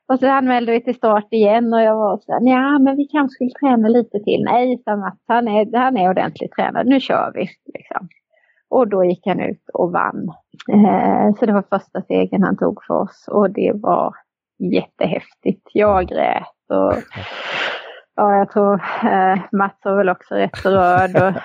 och så anmälde vi till start igen och jag var sådär, ja men vi kanske skulle träna lite till. Nej, sa Mats, han är, han är ordentligt tränad, nu kör vi. Liksom. Och då gick han ut och vann. Eh, så det var första segern han tog för oss och det var jättehäftigt. Jag grät och ja, jag tror eh, Mats var väl också rätt berörd. Och,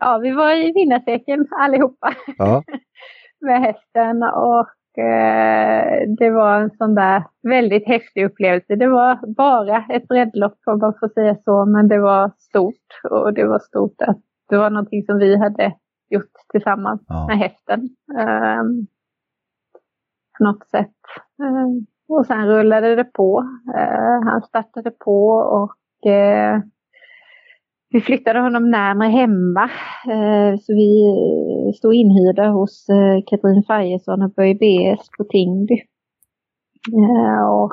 ja, vi var i vinnarcirkeln allihopa
Ja. *laughs*
med hästen och eh, det var en sån där väldigt häftig upplevelse. Det var bara ett breddlopp om man får säga så, men det var stort och det var stort att det var någonting som vi hade gjort tillsammans
Ja.
med hästen. Um, på något sätt. Ehm, och sen rullade det på. Eh, han startade på och eh, vi flyttade honom närmare hemma. Eh, så vi stod inhyrda hos eh, Katrin Fajesson och Börje BS på Tingby. Eh, och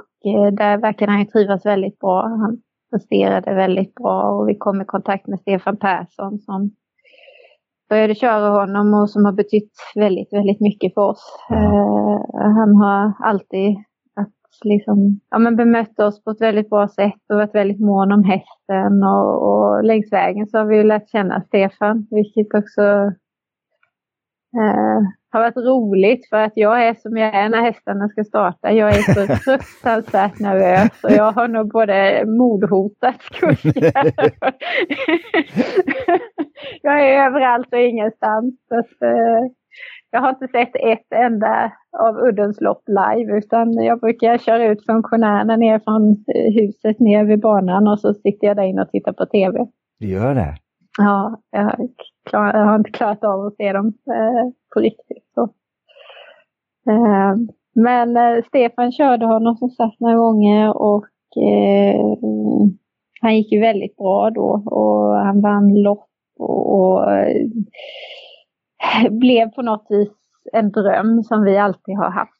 där verkade han trivas väldigt bra. Han presterade väldigt bra och vi kom i kontakt med Stefan Persson som började köra honom och som har betytt väldigt, väldigt mycket för oss. Han har alltid liksom, ja, men bemött oss på ett väldigt bra sätt och varit väldigt mån om hästen och, och längs vägen så har vi ju lärt känna Stefan, vilket också eh, har varit roligt för att jag är som jag är när hästarna ska starta. Jag är så *laughs* fruktansvärt nervös och jag har nog både mordhotat kuskar. *laughs* jag är överallt och ingenstans. Så att, eh, jag har inte sett ett enda av Uddens lopp live utan jag brukar köra ut funktionärerna ner från eh, huset ner vid banan och så sitter jag där inne och tittar på tv.
Du gör det?
Ja, jag har, klar, jag har inte klarat av att se dem eh, på riktigt. Så. Eh, men eh, Stefan körde honom som sagt några gånger och eh, han gick ju väldigt bra då och han vann lopp och, och eh, *laughs* blev på något vis en dröm som vi alltid har haft.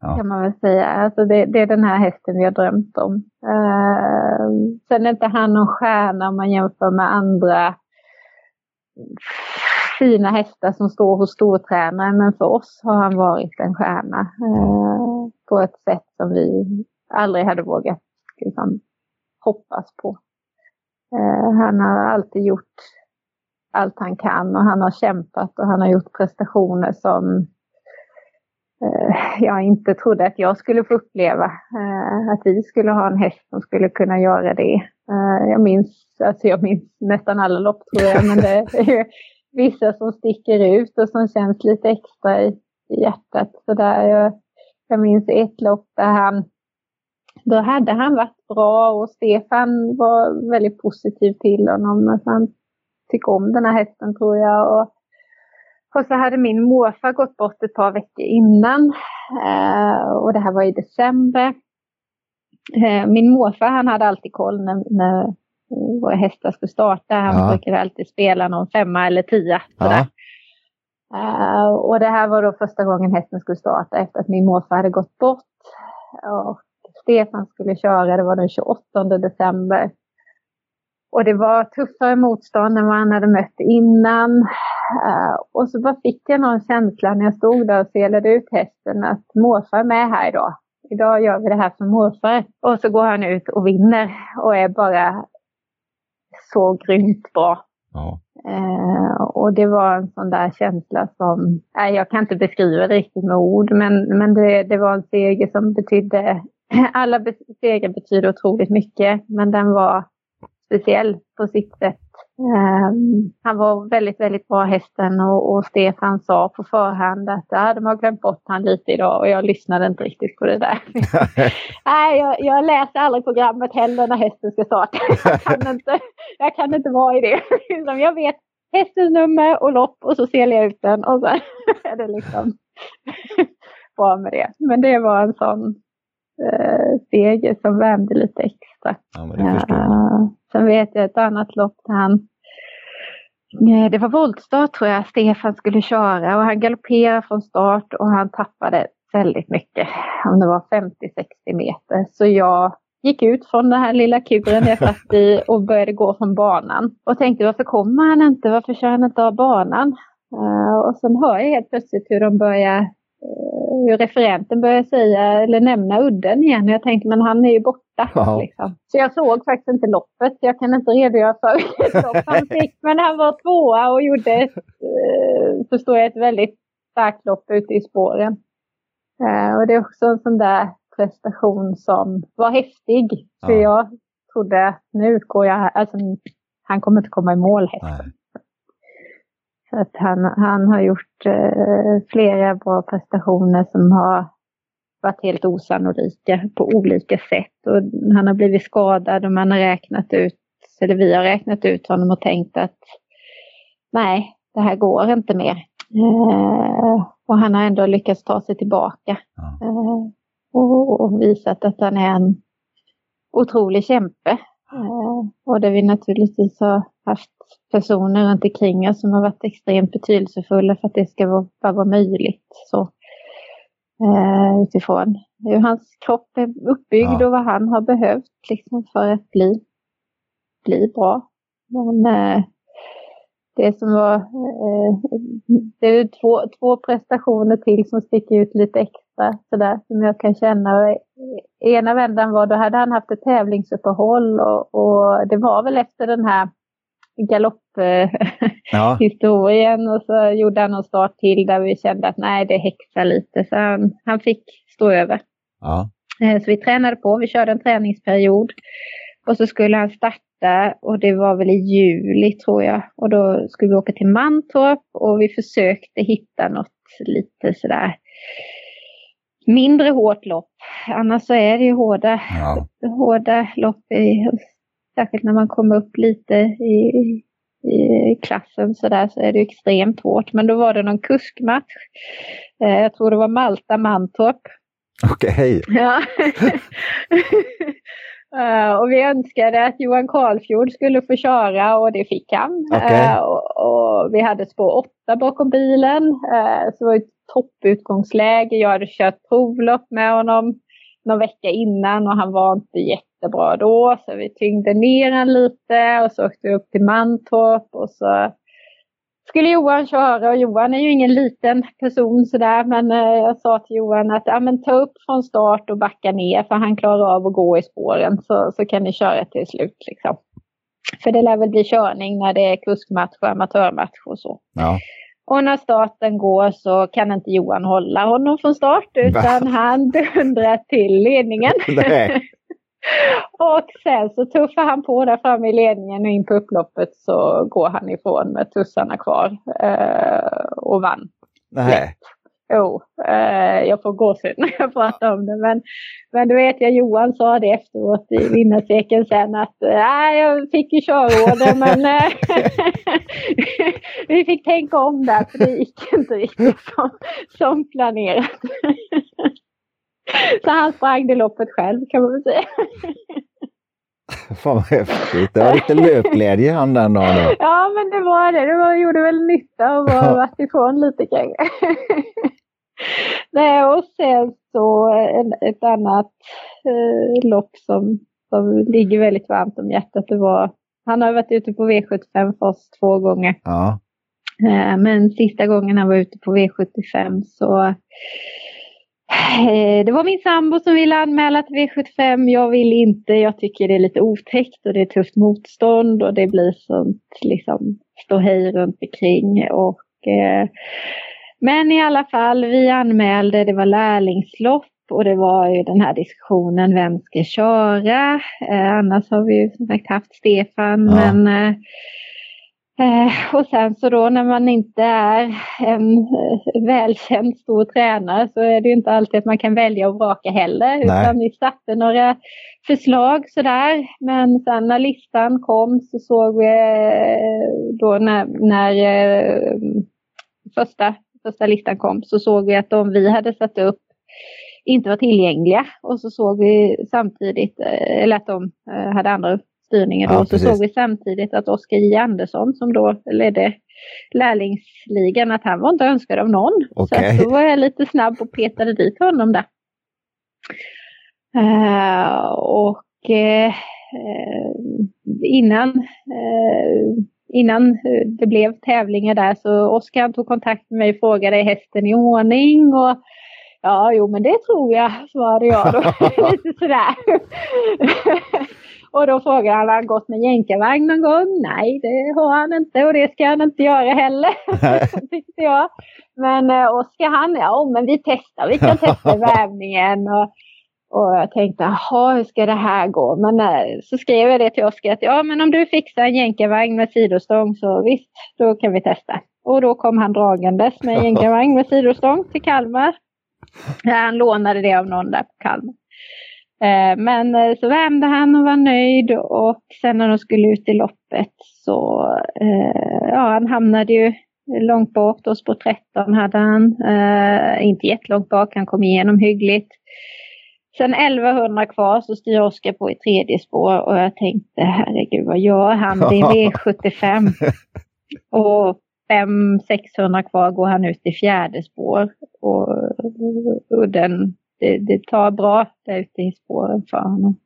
Ja.
Kan man väl säga. Alltså det, det är den här hästen vi har drömt om. Eh, sen är inte han någon stjärna om man jämför med andra fina hästar som står hos stortränare men för oss har han varit en stjärna eh, på ett sätt som vi aldrig hade vågat liksom, hoppas på. Eh, han har alltid gjort allt han kan och han har kämpat och han har gjort prestationer som eh, jag inte trodde att jag skulle få uppleva. Eh, att vi skulle ha en häst som skulle kunna göra det. Eh, jag minns, alltså jag minns nästan alla lopp tror jag, men det är vissa som sticker ut och som känns lite extra i, i hjärtat. Så där jag, jag minns ett lopp där han då hade han varit bra och Stefan var väldigt positiv till honom. Alltså han tycker om den här hästen tror jag. Och, och så hade min morfar gått bort ett par veckor innan. Eh, och det här var i december. Eh, min morfar han hade alltid koll när, när våra hästar skulle starta. Han ja. brukade alltid spela någon femma eller tia. Ja. Uh, och det här var då första gången hästen skulle starta efter att min morfar hade gått bort. Och Stefan skulle köra, det var den 28 december. Och det var tuffare motstånd än vad han hade mött innan. Uh, och så bara fick jag någon känsla när jag stod där och selade ut hästen att morfar är med här idag. Idag gör vi det här för morfar. Och så går han ut och vinner och är bara så grymt bra. Ja. Uh, och det var en sån där känsla som, nej, jag kan inte beskriva det riktigt med ord, men, men det, det var en seger som betydde *clears throat* alla segrar betyder otroligt mycket, men den var speciell på sitt sätt. Um, han var väldigt, väldigt bra hästen och, och Stefan sa på förhand att ja, de har glömt bort han lite idag och jag lyssnade inte riktigt på det där. *laughs* Nej, jag, jag, läser aldrig programmet heller när hästen ska starta. jag, kan inte, jag kan inte vara i det. jag vet hästens nummer och lopp och så ser jag ut den och så *laughs* är det liksom *laughs* bra med det. Men det var en sån seger som värmde lite extra.
Ja, men det förstår man.
Sen vet jag ett annat lopp där han eh, det var voltstart tror jag Stefan skulle köra och han galopperade från start och han tappade väldigt mycket. Om det var 50-60 meter. Så jag gick ut från den här lilla kuren jag satt i och började gå från banan. Och tänkte varför kommer han inte? Varför kör han inte av banan? Och sen hör jag helt plötsligt hur de börjar hur referenten började säga eller nämna udden igen. Jag tänkte men han är ju borta. Ja. Liksom. Så jag såg faktiskt inte loppet. Jag kan inte redogöra för vilket lopp han *laughs* fick. Men han var tvåa och gjorde, eh, förstår jag, ett väldigt starkt lopp ute i spåren. Eh, och det är också en sån där prestation som var häftig. För ja. jag trodde att nu utgår jag, alltså han kommer inte komma i mål hästen. Så att han, han har gjort eh, flera bra prestationer som har varit helt osannolika på olika sätt. Och han har blivit skadad och man har räknat ut, eller vi har räknat ut honom och tänkt att nej, det här går inte mer. Eh, och han har ändå lyckats ta sig tillbaka. Ja. Eh, och, och, visat att han är en otrolig kämpe. Eh, och det vi naturligtvis har haft personer runt omkring oss som har varit extremt betydelsefulla för att det ska vara, vara möjligt. Så, eh, utifrån hur hans kropp är uppbyggd ja. och vad han har behövt liksom, för att bli, bli bra. Men eh, det som var, eh, det är två, två prestationer till som sticker ut lite extra sådär som jag kan känna. Ena vändan var då hade han haft ett tävlingsuppehåll och, och det var väl efter den här galopphistorien ja. och så gjorde han en start till där vi kände att nej, det häxar lite. Så han, han fick stå över.
Ja.
Eh, så vi tränade på, vi körde en träningsperiod. Och så skulle han starta och det var väl i juli tror jag. Och då skulle vi åka till Mantorp och vi försökte hitta något lite sådär mindre hårt lopp. Annars så är det ju hårda, ja. hårda lopp i Särskilt när man kommer upp lite i, i klassen så där så är det extremt hårt. Men då var det någon kuskmatch. Eh, jag tror det var Malta Mantorp.
Okej.
Okay. Ja. Uh, *laughs* och vi önskade att Johan Karlfjord skulle få köra och det fick han. Okay. Uh, och, och, vi hade spår åtta bakom bilen. Uh, så det var ett topputgångsläge. Jag hade kört provlopp med honom någon vecka innan och han var inte jättebra då. Så vi tyngde ner han lite och så åkte vi upp till Mantorp och så skulle Johan köra och Johan är ju ingen liten person sådär men eh, jag sa till Johan att ja, men ta upp från start och backa ner för han klarar av att gå i spåren så, så kan ni köra till slut liksom. För det lär väl bli körning när det är kuskmatch och amatörmatch och så.
Ja.
Och när starten går så kan inte Johan hålla honom från start utan Va? han dundrar till ledningen. *laughs* *laughs* och sen så tuffar han på där framme i ledningen och in på upploppet så går han ifrån med tussarna kvar eh, och vann.
Nej.
Jo, eh, jag får gåshud när jag pratar om det. Men, men du vet jag Johan sa det efteråt i vinnarcirkeln sen att äh, jag fick ju körorder *laughs* men eh, *laughs* vi fick tänka om där för det gick inte riktigt som, som planerat. Så han sprang det loppet själv kan man väl säga.
Fan vad häftigt. Det var lite löpglädje han den dagen.
Ja men det var det. Det var, gjorde väl nytta att vara *laughs* varit ifrån lite kanske. Nej, och sen så ett annat eh, lopp som, som ligger väldigt varmt om hjärtat. Det var, han har varit ute på V75 för oss två gånger.
Ja.
Eh, men sista gången han var ute på V75 så eh, det var min sambo som ville anmäla till V75. Jag vill inte. Jag tycker det är lite otäckt och det är tufft motstånd och det blir sånt liksom ståhej runt omkring. Och eh, men i alla fall, vi anmälde, det var lärlingslopp och det var ju den här diskussionen, vem ska köra? Eh, annars har vi ju som sagt haft Stefan, ja. men eh, eh, och sen så då när man inte är en eh, välkänd stor tränare så är det ju inte alltid att man kan välja och vraka heller. Nej. Utan vi satte några förslag sådär. Men sen när listan kom så såg vi eh, då när, när första första listan kom så såg vi att de vi hade satt upp inte var tillgängliga och så såg vi samtidigt, eh, eller att de eh, hade andra styrningar då, ja, så såg vi samtidigt att Oskar J Andersson som då ledde lärlingsligan, att han var inte önskad av någon. Okay. Så då var jag lite snabb och petade dit honom där. Uh, och uh, innan uh, innan eh, det blev tävlingar där så Oskar tog kontakt med mig och frågade är hästen i ordning och ja, jo men det tror jag, svarade jag då. *laughs* *laughs* Lite sådär. *laughs* och då frågade han, har han gått med jänkarvagn någon gång? Nej, det har han inte och det ska han inte göra heller, tyckte jag. Men eh, Oskar han, ja men vi testar, vi kan testa vävningen. Och, och jag tänkte, jaha, hur ska det här gå? Men eh, så skrev jag det till Oskar att ja, men om du fixar en jänkarvagn med sidostång så visst, då kan vi testa. Och då kom han dragandes med en *laughs* jänkarvagn med sidostång till Kalmar. Han lånade det av någon där på Kalmar. Eh, men eh, så värmde han och var nöjd och sen när de skulle ut i loppet så, ja, han hamnade ju långt bak då, spår 13 hade han. Inte jättelångt bak, han kom igenom hyggligt. Sen 1100 kvar så styr Oskar på i tredje spår och jag tänkte herregud vad gör han? Det är *laughs* V75. och 500-600 kvar går han ut i fjärde spår. Och, och den, det, det tar bra där ute i spåren för honom.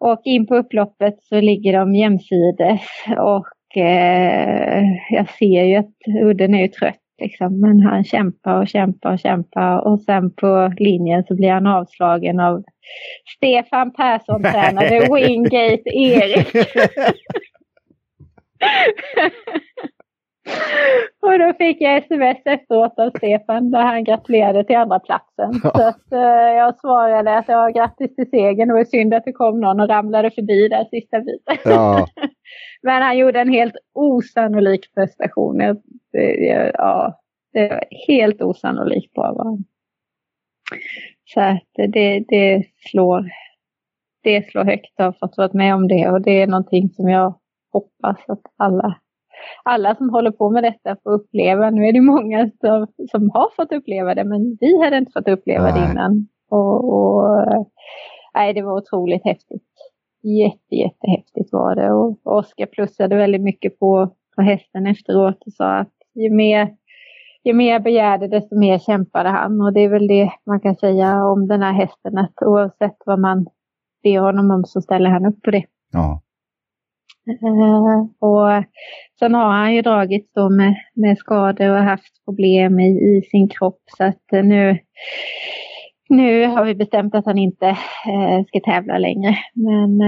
Och in på upploppet så ligger de jämsides och eh, jag ser ju att udden är ju trött Liksom. Men han kämpar och kämpar och kämpar och sen på linjen så blir han avslagen av Stefan Persson tränade Wingate Erik. *laughs* och då fick jag sms efteråt av Stefan där han gratulerade till andra platsen. Ja. Så att, uh, jag svarade att ja, grattis till segern. Det var synd att det kom någon och ramlade förbi där sista biten. Ja. *laughs* Men han gjorde en helt osannolik prestation. Det, ja, det var helt osannolikt bra var Så att det, det, slår, det slår högt att ha fått vara med om det och det är någonting som jag hoppas att alla, alla som håller på med detta får uppleva. Nu är det många som, som har fått uppleva det men vi hade inte fått uppleva nej. det innan. Och, och, nej, det var otroligt häftigt. Jätte, jättehäftigt var det och Oskar plussade väldigt mycket på, på hästen efteråt och sa att ju mer ju mer jag begärde desto mer kämpade han och det är väl det man kan säga om den här hästen att oavsett vad man ber honom om så ställer han upp på det.
Ja.
Uh, och sen har han ju dragits då med, med skador och haft problem i, i sin kropp så att uh, nu, nu har vi bestämt att han inte uh, ska tävla längre. Men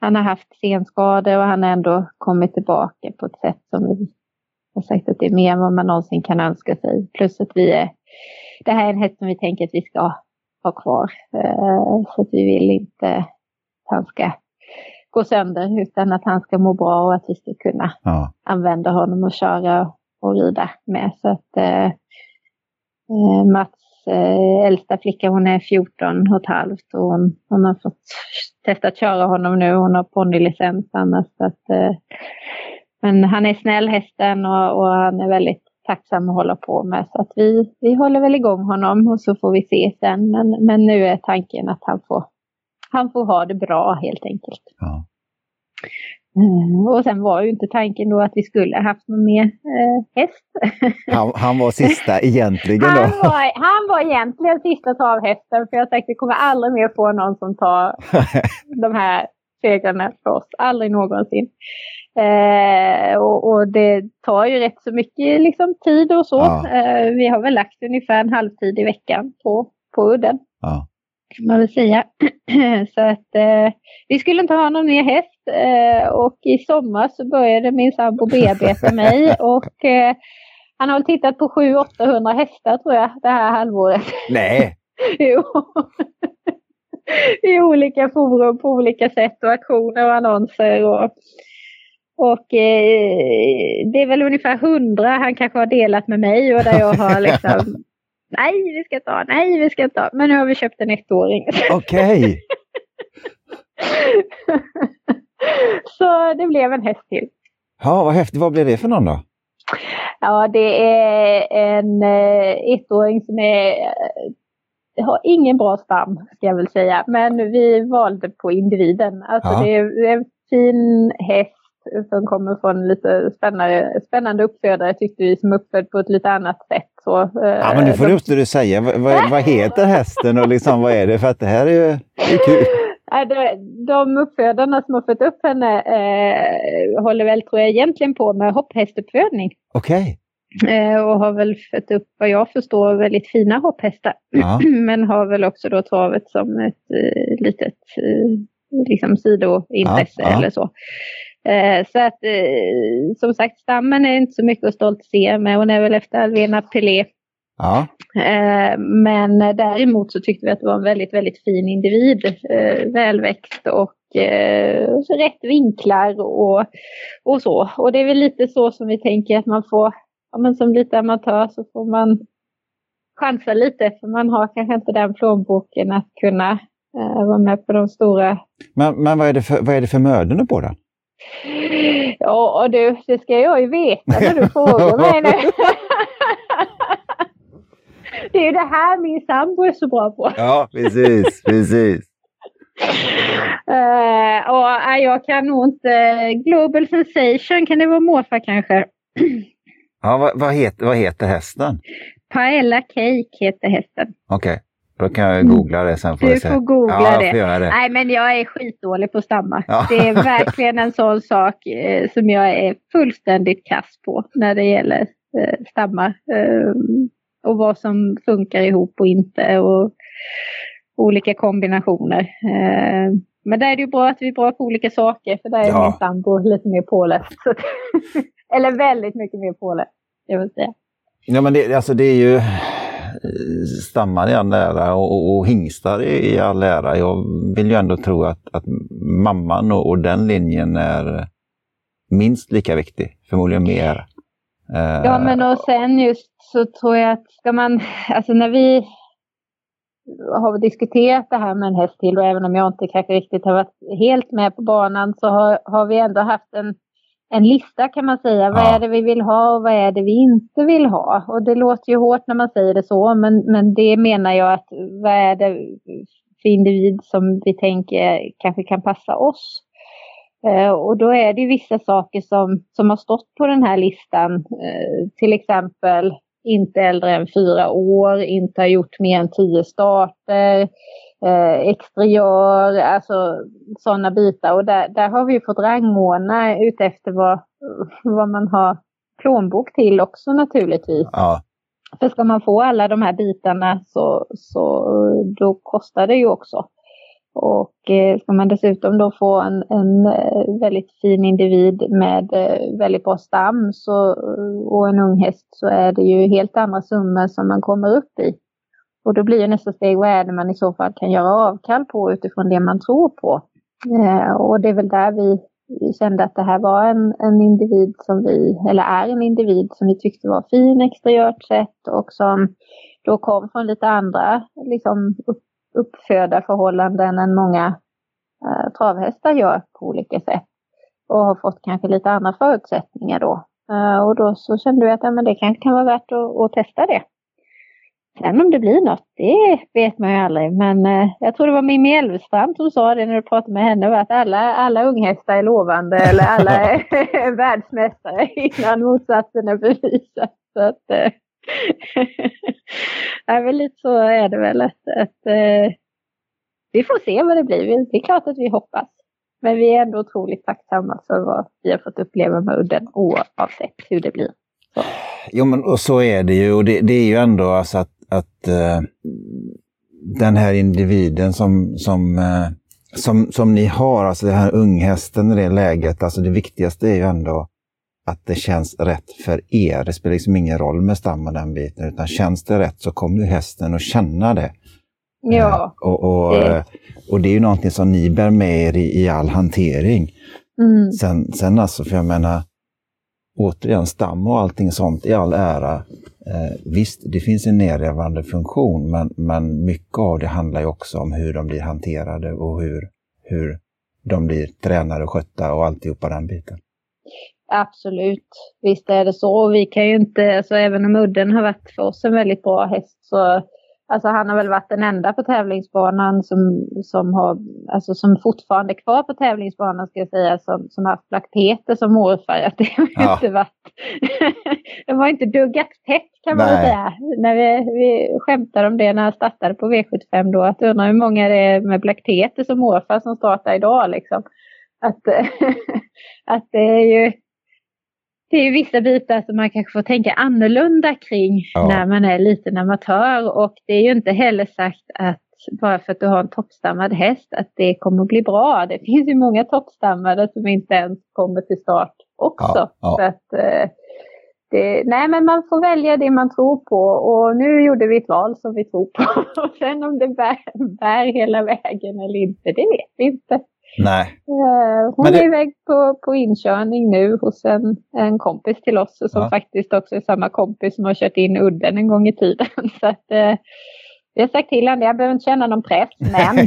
han har haft senskador och han har ändå kommit tillbaka på ett sätt som vi har sagt att det är mer än vad man någonsin kan önska sig. Plus att vi är, det här är en häst som vi tänker att vi ska ha kvar. Så att vi vill inte att han ska gå sönder utan att han ska må bra och att vi ska kunna ja. använda honom och köra och rida med. Så att eh, eh Mats eh, äldsta flicka hon är 14 och ett halvt och hon, hon har fått testa att köra honom nu. Hon har ponnylicens annars. Så att, eh, men han är snäll hästen och, och han är väldigt tacksam att hålla på med. Så att vi, vi håller väl igång honom och så får vi se sen. Men, men nu är tanken att han får han får ha det bra helt enkelt. Ja. Mm, och sen var ju inte tanken då att vi skulle haft någon mer eh, häst. *laughs*
Han, han, var sista egentligen då?
Han var, han var egentligen sista travhästen för jag tänkte vi kommer aldrig mer få någon som tar *laughs* de här segrarna för oss. Aldrig någonsin. Eh, och, och, det tar ju rätt så mycket liksom, tid och så. Ja. Eh, vi har väl lagt ungefär en halvtid i veckan på, på udden. Ja kan man väl säga. *clears throat* så att eh, vi skulle inte ha någon mer häst eh, och i sommar så började min sambo bearbeta mig *laughs* och eh, han har tittat på 700-800 hästar tror jag det här halvåret.
Nej! *laughs*
jo. *laughs* I olika forum på olika sätt och aktioner och annonser och och eh, det är väl ungefär hundra han kanske har delat med mig och där jag har liksom *laughs* nej vi ska ta, nej vi ska ta. Men nu har vi köpt en ettåring. *laughs*
Okej. Okay.
så det blev en häst till.
Ja, vad häftigt. Vad blev det för någon då?
Ja, det är en eh, ettåring som är, har ingen bra stam, ska jag väl säga. Men vi valde på individen. Alltså ja. det är en fin häst som kommer från lite spännande, spännande uppfödare tyckte vi som uppfödd på ett lite annat sätt. Så,
eh, ja men nu får de... du du säga. Vad, vad, heter hästen och liksom vad är det? För att det här är ju är kul. *laughs*
De uppfödarna som har fött upp henne eh, håller väl tror jag egentligen på med hopphästuppfödning.
Okej.
Okay. Eh, och har väl fött upp vad jag förstår väldigt fina hopphästar. Ja. *clears throat* Men har väl också då travet som ett eh, litet eh, liksom sidointresse ja, ja. eller så. Eh, så att eh, som sagt stammen är inte så mycket att stoltsera med. Hon är väl efter Alvena Pelé. Ja. Eh, men däremot så tyckte vi att det var en väldigt, väldigt fin individ. Välväxt och rätt vinklar och, och så. Och det är väl lite så som vi tänker att man får, ja, men som lite amatör så får man chansa lite för man har kanske inte den plånboken att kunna uh, vara med på de stora.
Men, men vad, är det för, vad är det för mödorna på den?
Ja du, det ska jag ju veta när du *laughs* frågar mig nu. *laughs* det är ju det här min sambo är så bra på.
ja, precis, precis.
Uh, *laughs* och uh, jag kan nog inte... Global Sensation, kan det vara morfar kanske? *clears throat*
ja, vad, vad, heter, vad heter hästen?
Paella Cake heter hästen.
Okej. Okay. Då kan jag googla det sen.
Får du får googla ja, det. det. Nej, men jag är skitdålig på att stamma. Ja. Det är verkligen en sån sak eh, som jag är fullständigt kass på när det gäller eh, stammar. Eh, och vad som funkar ihop och inte. Och olika kombinationer. Eh, men där är det ju bra att vi är bra på olika saker. För där är ja. min sambo lite mer påläst. *laughs* Eller väldigt mycket mer påläst, jag vill säga.
Ja, men det, alltså det är ju stammar i all ära och, och hingstar i all ära. Jag vill ju ändå tro att, att mamman och, och den linjen är minst lika viktig, förmodligen mer.
Ja, men och sen just så tror jag att ska man, *laughs* alltså när vi har diskuterat det här med en häst till och även om jag inte kanske riktigt har varit helt med på banan så har, har vi ändå haft en en lista kan man säga. Ja. Vad är det vi vill ha och vad är det vi inte vill ha? Och det låter ju hårt när man säger det så, men, men det menar jag att vad är det för individ som vi tänker kanske kan passa oss? Eh, och då är det vissa saker som, som har stått på den här listan. Eh, till exempel inte äldre än fyra år, inte har gjort mer än tio starter, eh, exteriör, alltså sådana bitar. Och där, där har vi fått rangordna utefter vad, vad man har plånbok till också naturligtvis.
Ja.
För ska man få alla de här bitarna så, så då kostar det ju också. Och eh, ska man dessutom då få en, en eh, väldigt fin individ med eh, väldigt bra stam så, och en ung häst så är det ju helt andra summor som man kommer upp i. Och då blir ju nästa steg, vad är det man i så fall kan göra avkall på utifrån det man tror på? Eh, och det är väl där vi, kände att det här var en, en individ som vi, eller är en individ som vi tyckte var fin exteriört sett och som då kom från lite andra liksom, upp, uppföda förhållanden än många eh, travhästar gör på olika sätt. Och har fått kanske lite andra förutsättningar då. Eh, och då så kände vi att ja, men det kanske kan vara värt att, att testa det. Sen om det blir något, det vet man ju aldrig. Men eh, jag tror det var Mimmi Elvstrand som sa det när du pratade med henne, att alla, alla unghästar är lovande eller alla *laughs* är världsmästare innan motsatsen är bevisad. Så att, eh, *laughs* är väl lite så är det väl att, att eh, vi får se vad det blir. Det är klart att vi hoppas. Men vi är ändå otroligt tacksamma för vad vi har fått uppleva med udden oavsett hur det blir. Så.
Jo, men och så är det ju. Och det, det är ju ändå alltså att, att uh, den här individen som, som, uh, som, som ni har, alltså den här unghästen i det läget, alltså det viktigaste är ju ändå att det känns rätt för er. Det spelar liksom ingen roll med stam och den biten, utan känns det rätt så kommer ju hästen att känna det.
Ja.
Uh, och, och, det. och det är ju någonting som ni bär med er i, i all hantering.
Mm.
Sen, sen alltså, för jag menar, återigen stam och allting sånt i all ära. Eh, visst, det finns en nergrävande funktion, men, men mycket av det handlar ju också om hur de blir hanterade och hur, hur de blir tränade och skötta och alltihopa den biten.
Absolut, visst är det så. Vi kan ju inte, alltså även om Udden har varit för oss en väldigt bra häst så Alltså han har väl varit den enda på tävlingsbanan som, som, har, alltså som fortfarande är kvar på tävlingsbanan ska jag säga, som, som har haft Black Peter som morfar. *laughs* Det har ja. inte varit... *laughs* de har inte duggat tätt kan man Nej. säga. När vi, vi skämtade om det när jag startade på V75 då, att undra hur många det är med Black Peter som morfar som startar idag liksom. Att, *laughs* att det är ju det är vissa bitar som man kanske får tänka annorlunda kring ja. när man är liten amatör. Och det är ju inte heller sagt att bara för att du har en toppstammad häst att det kommer att bli bra. Det finns ju många toppstammade som inte ens kommer till start också. Ja, ja. Så att, eh, det, nej, men man får välja det man tror på och nu gjorde vi ett val som vi tror på. *laughs* Och sen om det bär, bär hela vägen eller inte, det vet vi inte.
Nej.
Uh, hon det... är iväg på, på inkörning nu hos en, en kompis till oss som ja. faktiskt också är samma kompis som har kört in udden en gång i tiden. *laughs* Så att, uh, vi har sagt till honom, jag behöver inte känna någon press, men... *laughs*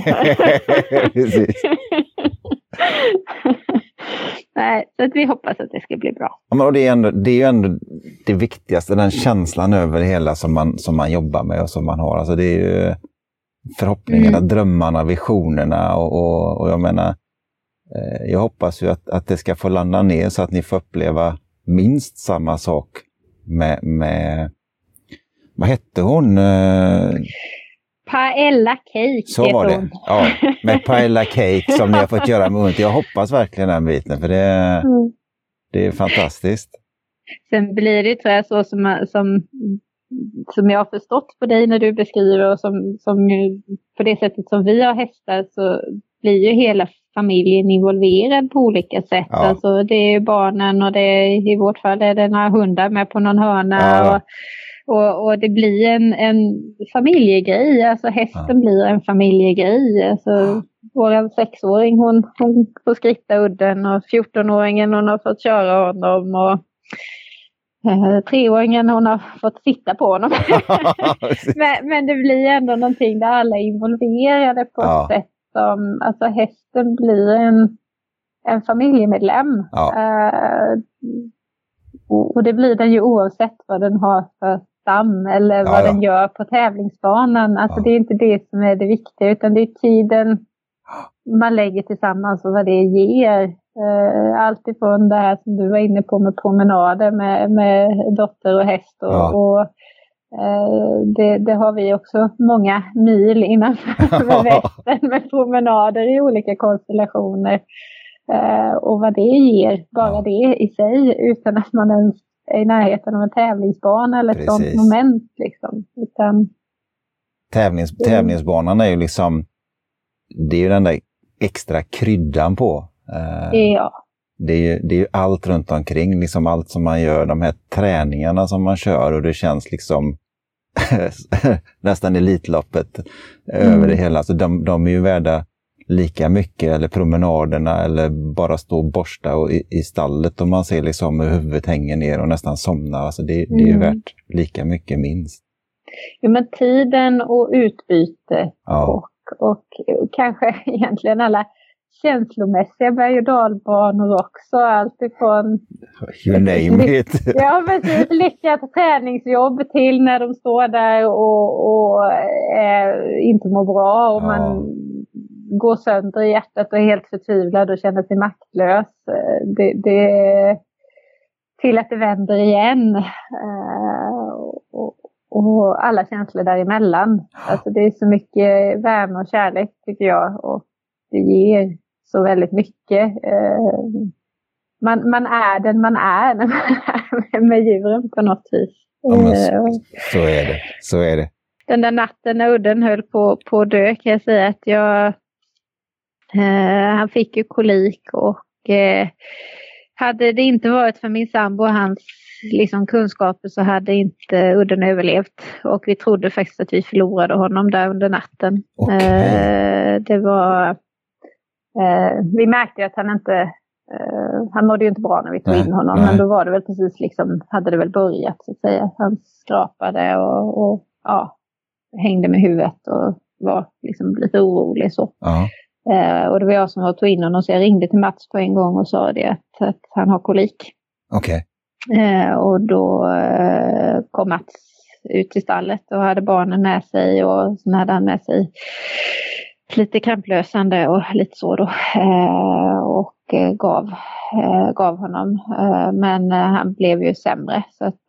*laughs* Nej, så att vi hoppas att det ska bli bra.
Ja, men och det, är ändå, det är ju ändå det viktigaste, den känslan över det hela som man, som man jobbar med och som man har. Alltså det är ju förhoppningarna, mm. drömmarna, visionerna och, och, och jag menar, eh, jag hoppas ju att, att det ska få landa ner så att ni får uppleva minst samma sak med, med vad hette hon? Eh,
Paella Cake
Så var det. Ja, med *laughs* Paella Cake som ni har fått göra med ont. Jag hoppas verkligen den biten för det, mm. det är fantastiskt.
Sen blir det tror jag så som, som som jag har förstått på dig när du beskriver och som, som på det sättet som vi har hästar så blir ju hela familjen involverad på olika sätt. Ja. Alltså det är barnen och det är, i vårt fall är det några hundar med på någon hörna. Ja. Och, och, och, det blir en, en familjegrej, alltså hästen ja. blir en familjegrej. Alltså. Vår sexåring hon, hon får skritta udden och 14-åringen hon har fått köra honom. Och, Eh, treåringen hon har fått sitta på honom. *laughs* *laughs* men, men, det blir ändå någonting där alla är involverade på ja. ett sätt som, alltså hästen blir en, en familjemedlem. Ja. Uh, och det blir den ju oavsett vad den har för stam eller vad ja, den gör på tävlingsbanan. Alltså det är inte det som är det viktiga utan det är tiden *gasps* man lägger tillsammans och vad det ger. Eh, allt ifrån det här som du var inne på med promenader med, med dotter och häst och, ja. och Det, det, har vi också många mil innanför *laughs* västen med promenader i olika konstellationer. Och vad det ger, bara det i sig, utan att man ens är i närheten av en tävlingsbana eller ett sånt moment. Liksom. Utan,
Tävlings, tävlingsbanan är ju liksom, det är ju den där extra kryddan på.
Ja.
Det är, ju, det är ju allt runt omkring, liksom allt som man gör, de här träningarna som man kör och det känns liksom *laughs* nästan Elitloppet mm. över det hela. Så de, de är ju värda lika mycket, eller promenaderna, eller bara stå och borsta och i, i stallet och man ser liksom hur huvudet hänger ner och nästan somnar. Alltså det, det är ju mm. värt lika mycket minst.
Jo, men tiden och utbyte ja. och, och kanske *laughs* egentligen alla känslomässiga berg och dalbanor också. Alltifrån
you name it. *laughs*
ja, precis. Lyckat träningsjobb till när de står där och, och äh, inte mår bra och ja. man går sönder i hjärtat och är helt förtvivlad och känner sig maktlös. Det, det, till att det vänder igen. Äh, och, och alla känslor däremellan. Alltså det är så mycket värme och kärlek tycker jag. Och det ger så väldigt mycket. Eh, man, man är den man är när man är med djuren på något vis.
Ja, så, eh, så är det. Så är det.
Den där natten när Udden höll på, på att dö kan jag säga att jag... Eh, han fick ju kolik och eh, hade det inte varit för min sambo och hans liksom, kunskaper så hade inte Udden överlevt. Och vi trodde faktiskt att vi förlorade honom där under natten. Okay. Eh, det var vi märkte att han inte, eh, han mådde ju inte bra när vi tog nej, in honom, nej. men då var det väl precis liksom, hade det väl börjat så att säga. Han skrapade och, och ja, hängde med huvudet och var liksom lite orolig så. Ja. Eh, och det var jag som var tog in honom så jag ringde till Mats på en gång och sa det att, att han har kolik.
Okej.
Okay. Eh, och då eh, kom Mats ut till stallet och hade barnen med sig och sen hade han med sig lite kramplösande och lite så då. Eh, och eh, gav, eh, gav honom. Eh, men eh, han blev ju sämre så att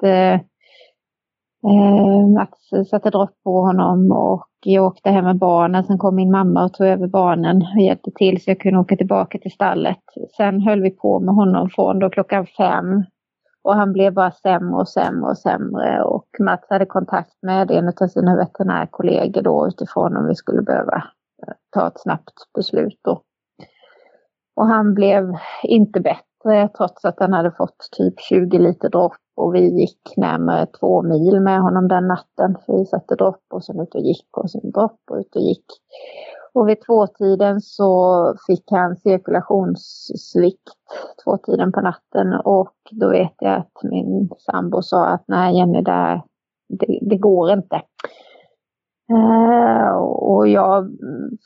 Mats satte dropp på honom och jag åkte hem med barnen. Sen kom min mamma och tog över barnen och hjälpte till så jag kunde åka tillbaka till stallet. Sen höll vi på med honom från då klockan fem och han blev bara sämre och sämre och sämre och Mats hade kontakt med en av sina veterinärkollegor då utifrån om vi skulle behöva ta ett snabbt beslut. Då. Och han blev inte bättre trots att han hade fått typ 20 liter dropp och vi gick närmare två mil med honom den natten. För vi satte dropp och sen ut och gick och sen dropp och ut och gick. Och vid tvåtiden så fick han cirkulationssvikt tvåtiden på natten och då vet jag att min sambo sa att nej Jenny, det, det, det går inte. Uh, och jag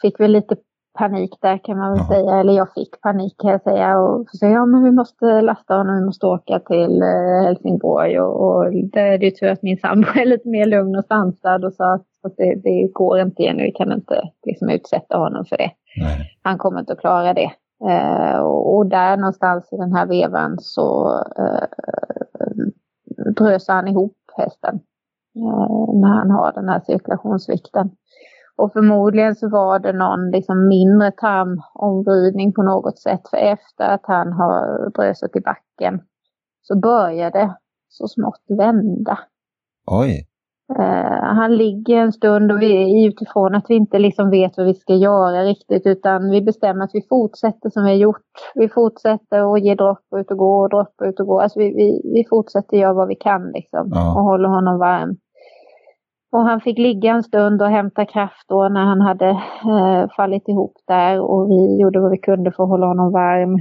fick väl lite panik där kan man väl Aha. säga. Eller jag fick panik kan jag säga. Och så ja men vi måste lasta honom, vi måste åka till uh, Helsingborg. Och, och det är ju tur att min sambo är lite mer lugn och sansad och sa att, det, det, går inte igen, vi kan inte liksom utsätta honom för det. Nej. Han kommer inte att klara det. Uh, och, och, där någonstans i den här vevan så uh, drösade han ihop hästen. Eh, när han har den här cirkulationssvikten. Och förmodligen så var det någon liksom mindre tarmomvridning på något sätt. För efter att han har brösat i backen så börjar det så smått vända.
Oj!
Uh, han ligger en stund och vi utifrån att vi inte liksom vet vad vi ska göra riktigt utan vi bestämmer att vi fortsätter som vi har gjort. Vi fortsätter att ge dropp ut och gå och dropp ut och gå. Alltså vi, vi, vi fortsätter göra vad vi kan liksom ja. och håller honom varm. Och han fick ligga en stund och hämta kraft då när han hade eh, fallit ihop där och vi gjorde vad vi kunde för att hålla honom varm.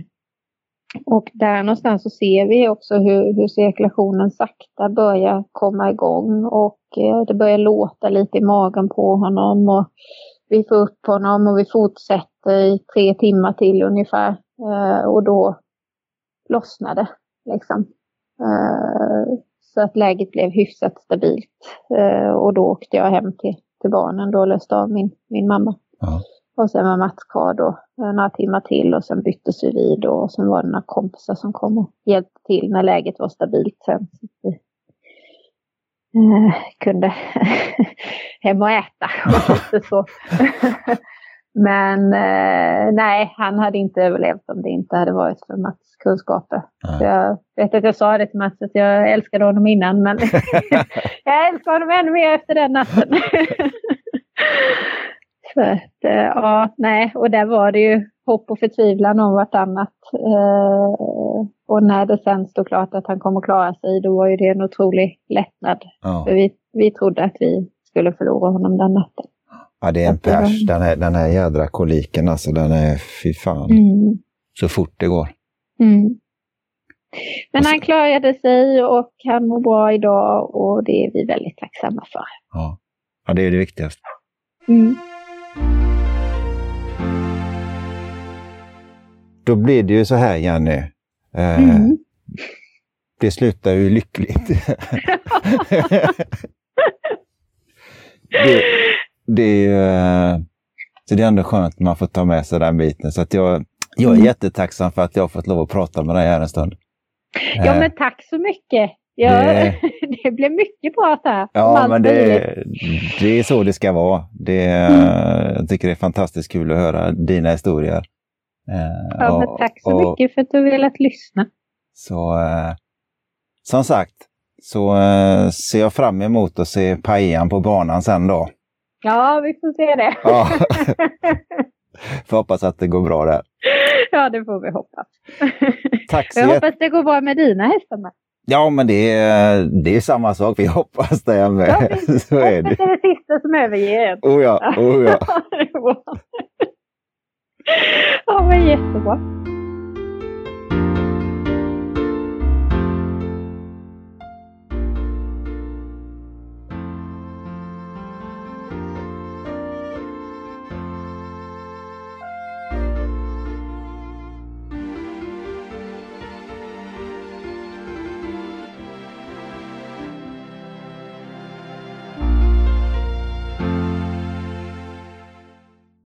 Och där någonstans så ser vi också hur, hur cirkulationen sakta börjar komma igång och eh, det börjar låta lite i magen på honom och vi får upp honom och vi fortsätter i tre timmar till ungefär eh, och då lossnar det liksom. Eh, så att läget blev hyfsat stabilt. Eh, och då åkte jag hem till, till barnen då och löste av min, min mamma. Ja. Och sen var Mats kvar då eh, några timmar till och sen byttes vi vid och sen var det några kompisar som kom och hjälpte till när läget var stabilt sen. eh, kunde *laughs* hem och äta. *laughs* Och så. *laughs* Men eh, nej, han hade inte överlevt om det inte hade varit för Mats kunskaper. Så jag vet att jag sa det till Mats att jag älskade honom innan, men *laughs* jag älskar honom ännu mer efter den natten. *laughs* så att, eh, ja, nej, och där var det ju hopp och förtvivlan om vartannat. Eh, och när det sen stod klart att han kommer klara sig, då var ju det en otrolig lättnad.
Ja.
För vi, vi trodde att vi skulle förlora honom den natten.
Ja, det är en pers. Den här, den här jädra koliken alltså, den är fy fan.
Mm.
Så fort det går.
Mm. Men han klarade sig och han mår bra idag och det är vi väldigt tacksamma för.
Ja, ja det är det viktigaste.
Mm.
Då blir det ju så här, Jenny. Eh,
Mm.
Det slutar ju lyckligt. *laughs* det, det, är, eh, så det är ändå skönt att man får ta med sig den biten. Så att jag, jag är
Mm.
jättetacksam för att jag har fått lov att prata med dig här en stund.
Ja,
Eh,
men tack så mycket. Ja,
Det- *laughs*
det, blev mycket prat här. om
Ja, men det, det är så det ska vara. Det,
Mm.
Jag tycker det är fantastiskt kul att höra dina historier. Eh,
Ja, men
och-
tack så
och-
mycket för att du velat lyssna.
Så som sagt, så ser jag fram emot att se Pajan på banan sen då.
Ja, vi får se det.
Ja. *laughs* Får hoppas att det går bra där.
ja, det får vi hoppas.
Tack så
Jag hoppas det går bra med dina hästar med.
Ja, men det är, det är samma sak. Vi hoppas det
Ja,
med.
vi *laughs*
Så är det.
det är det sista som överger en.
Oh ja, oh *laughs* ja.
det är bra. ja, men jättebra.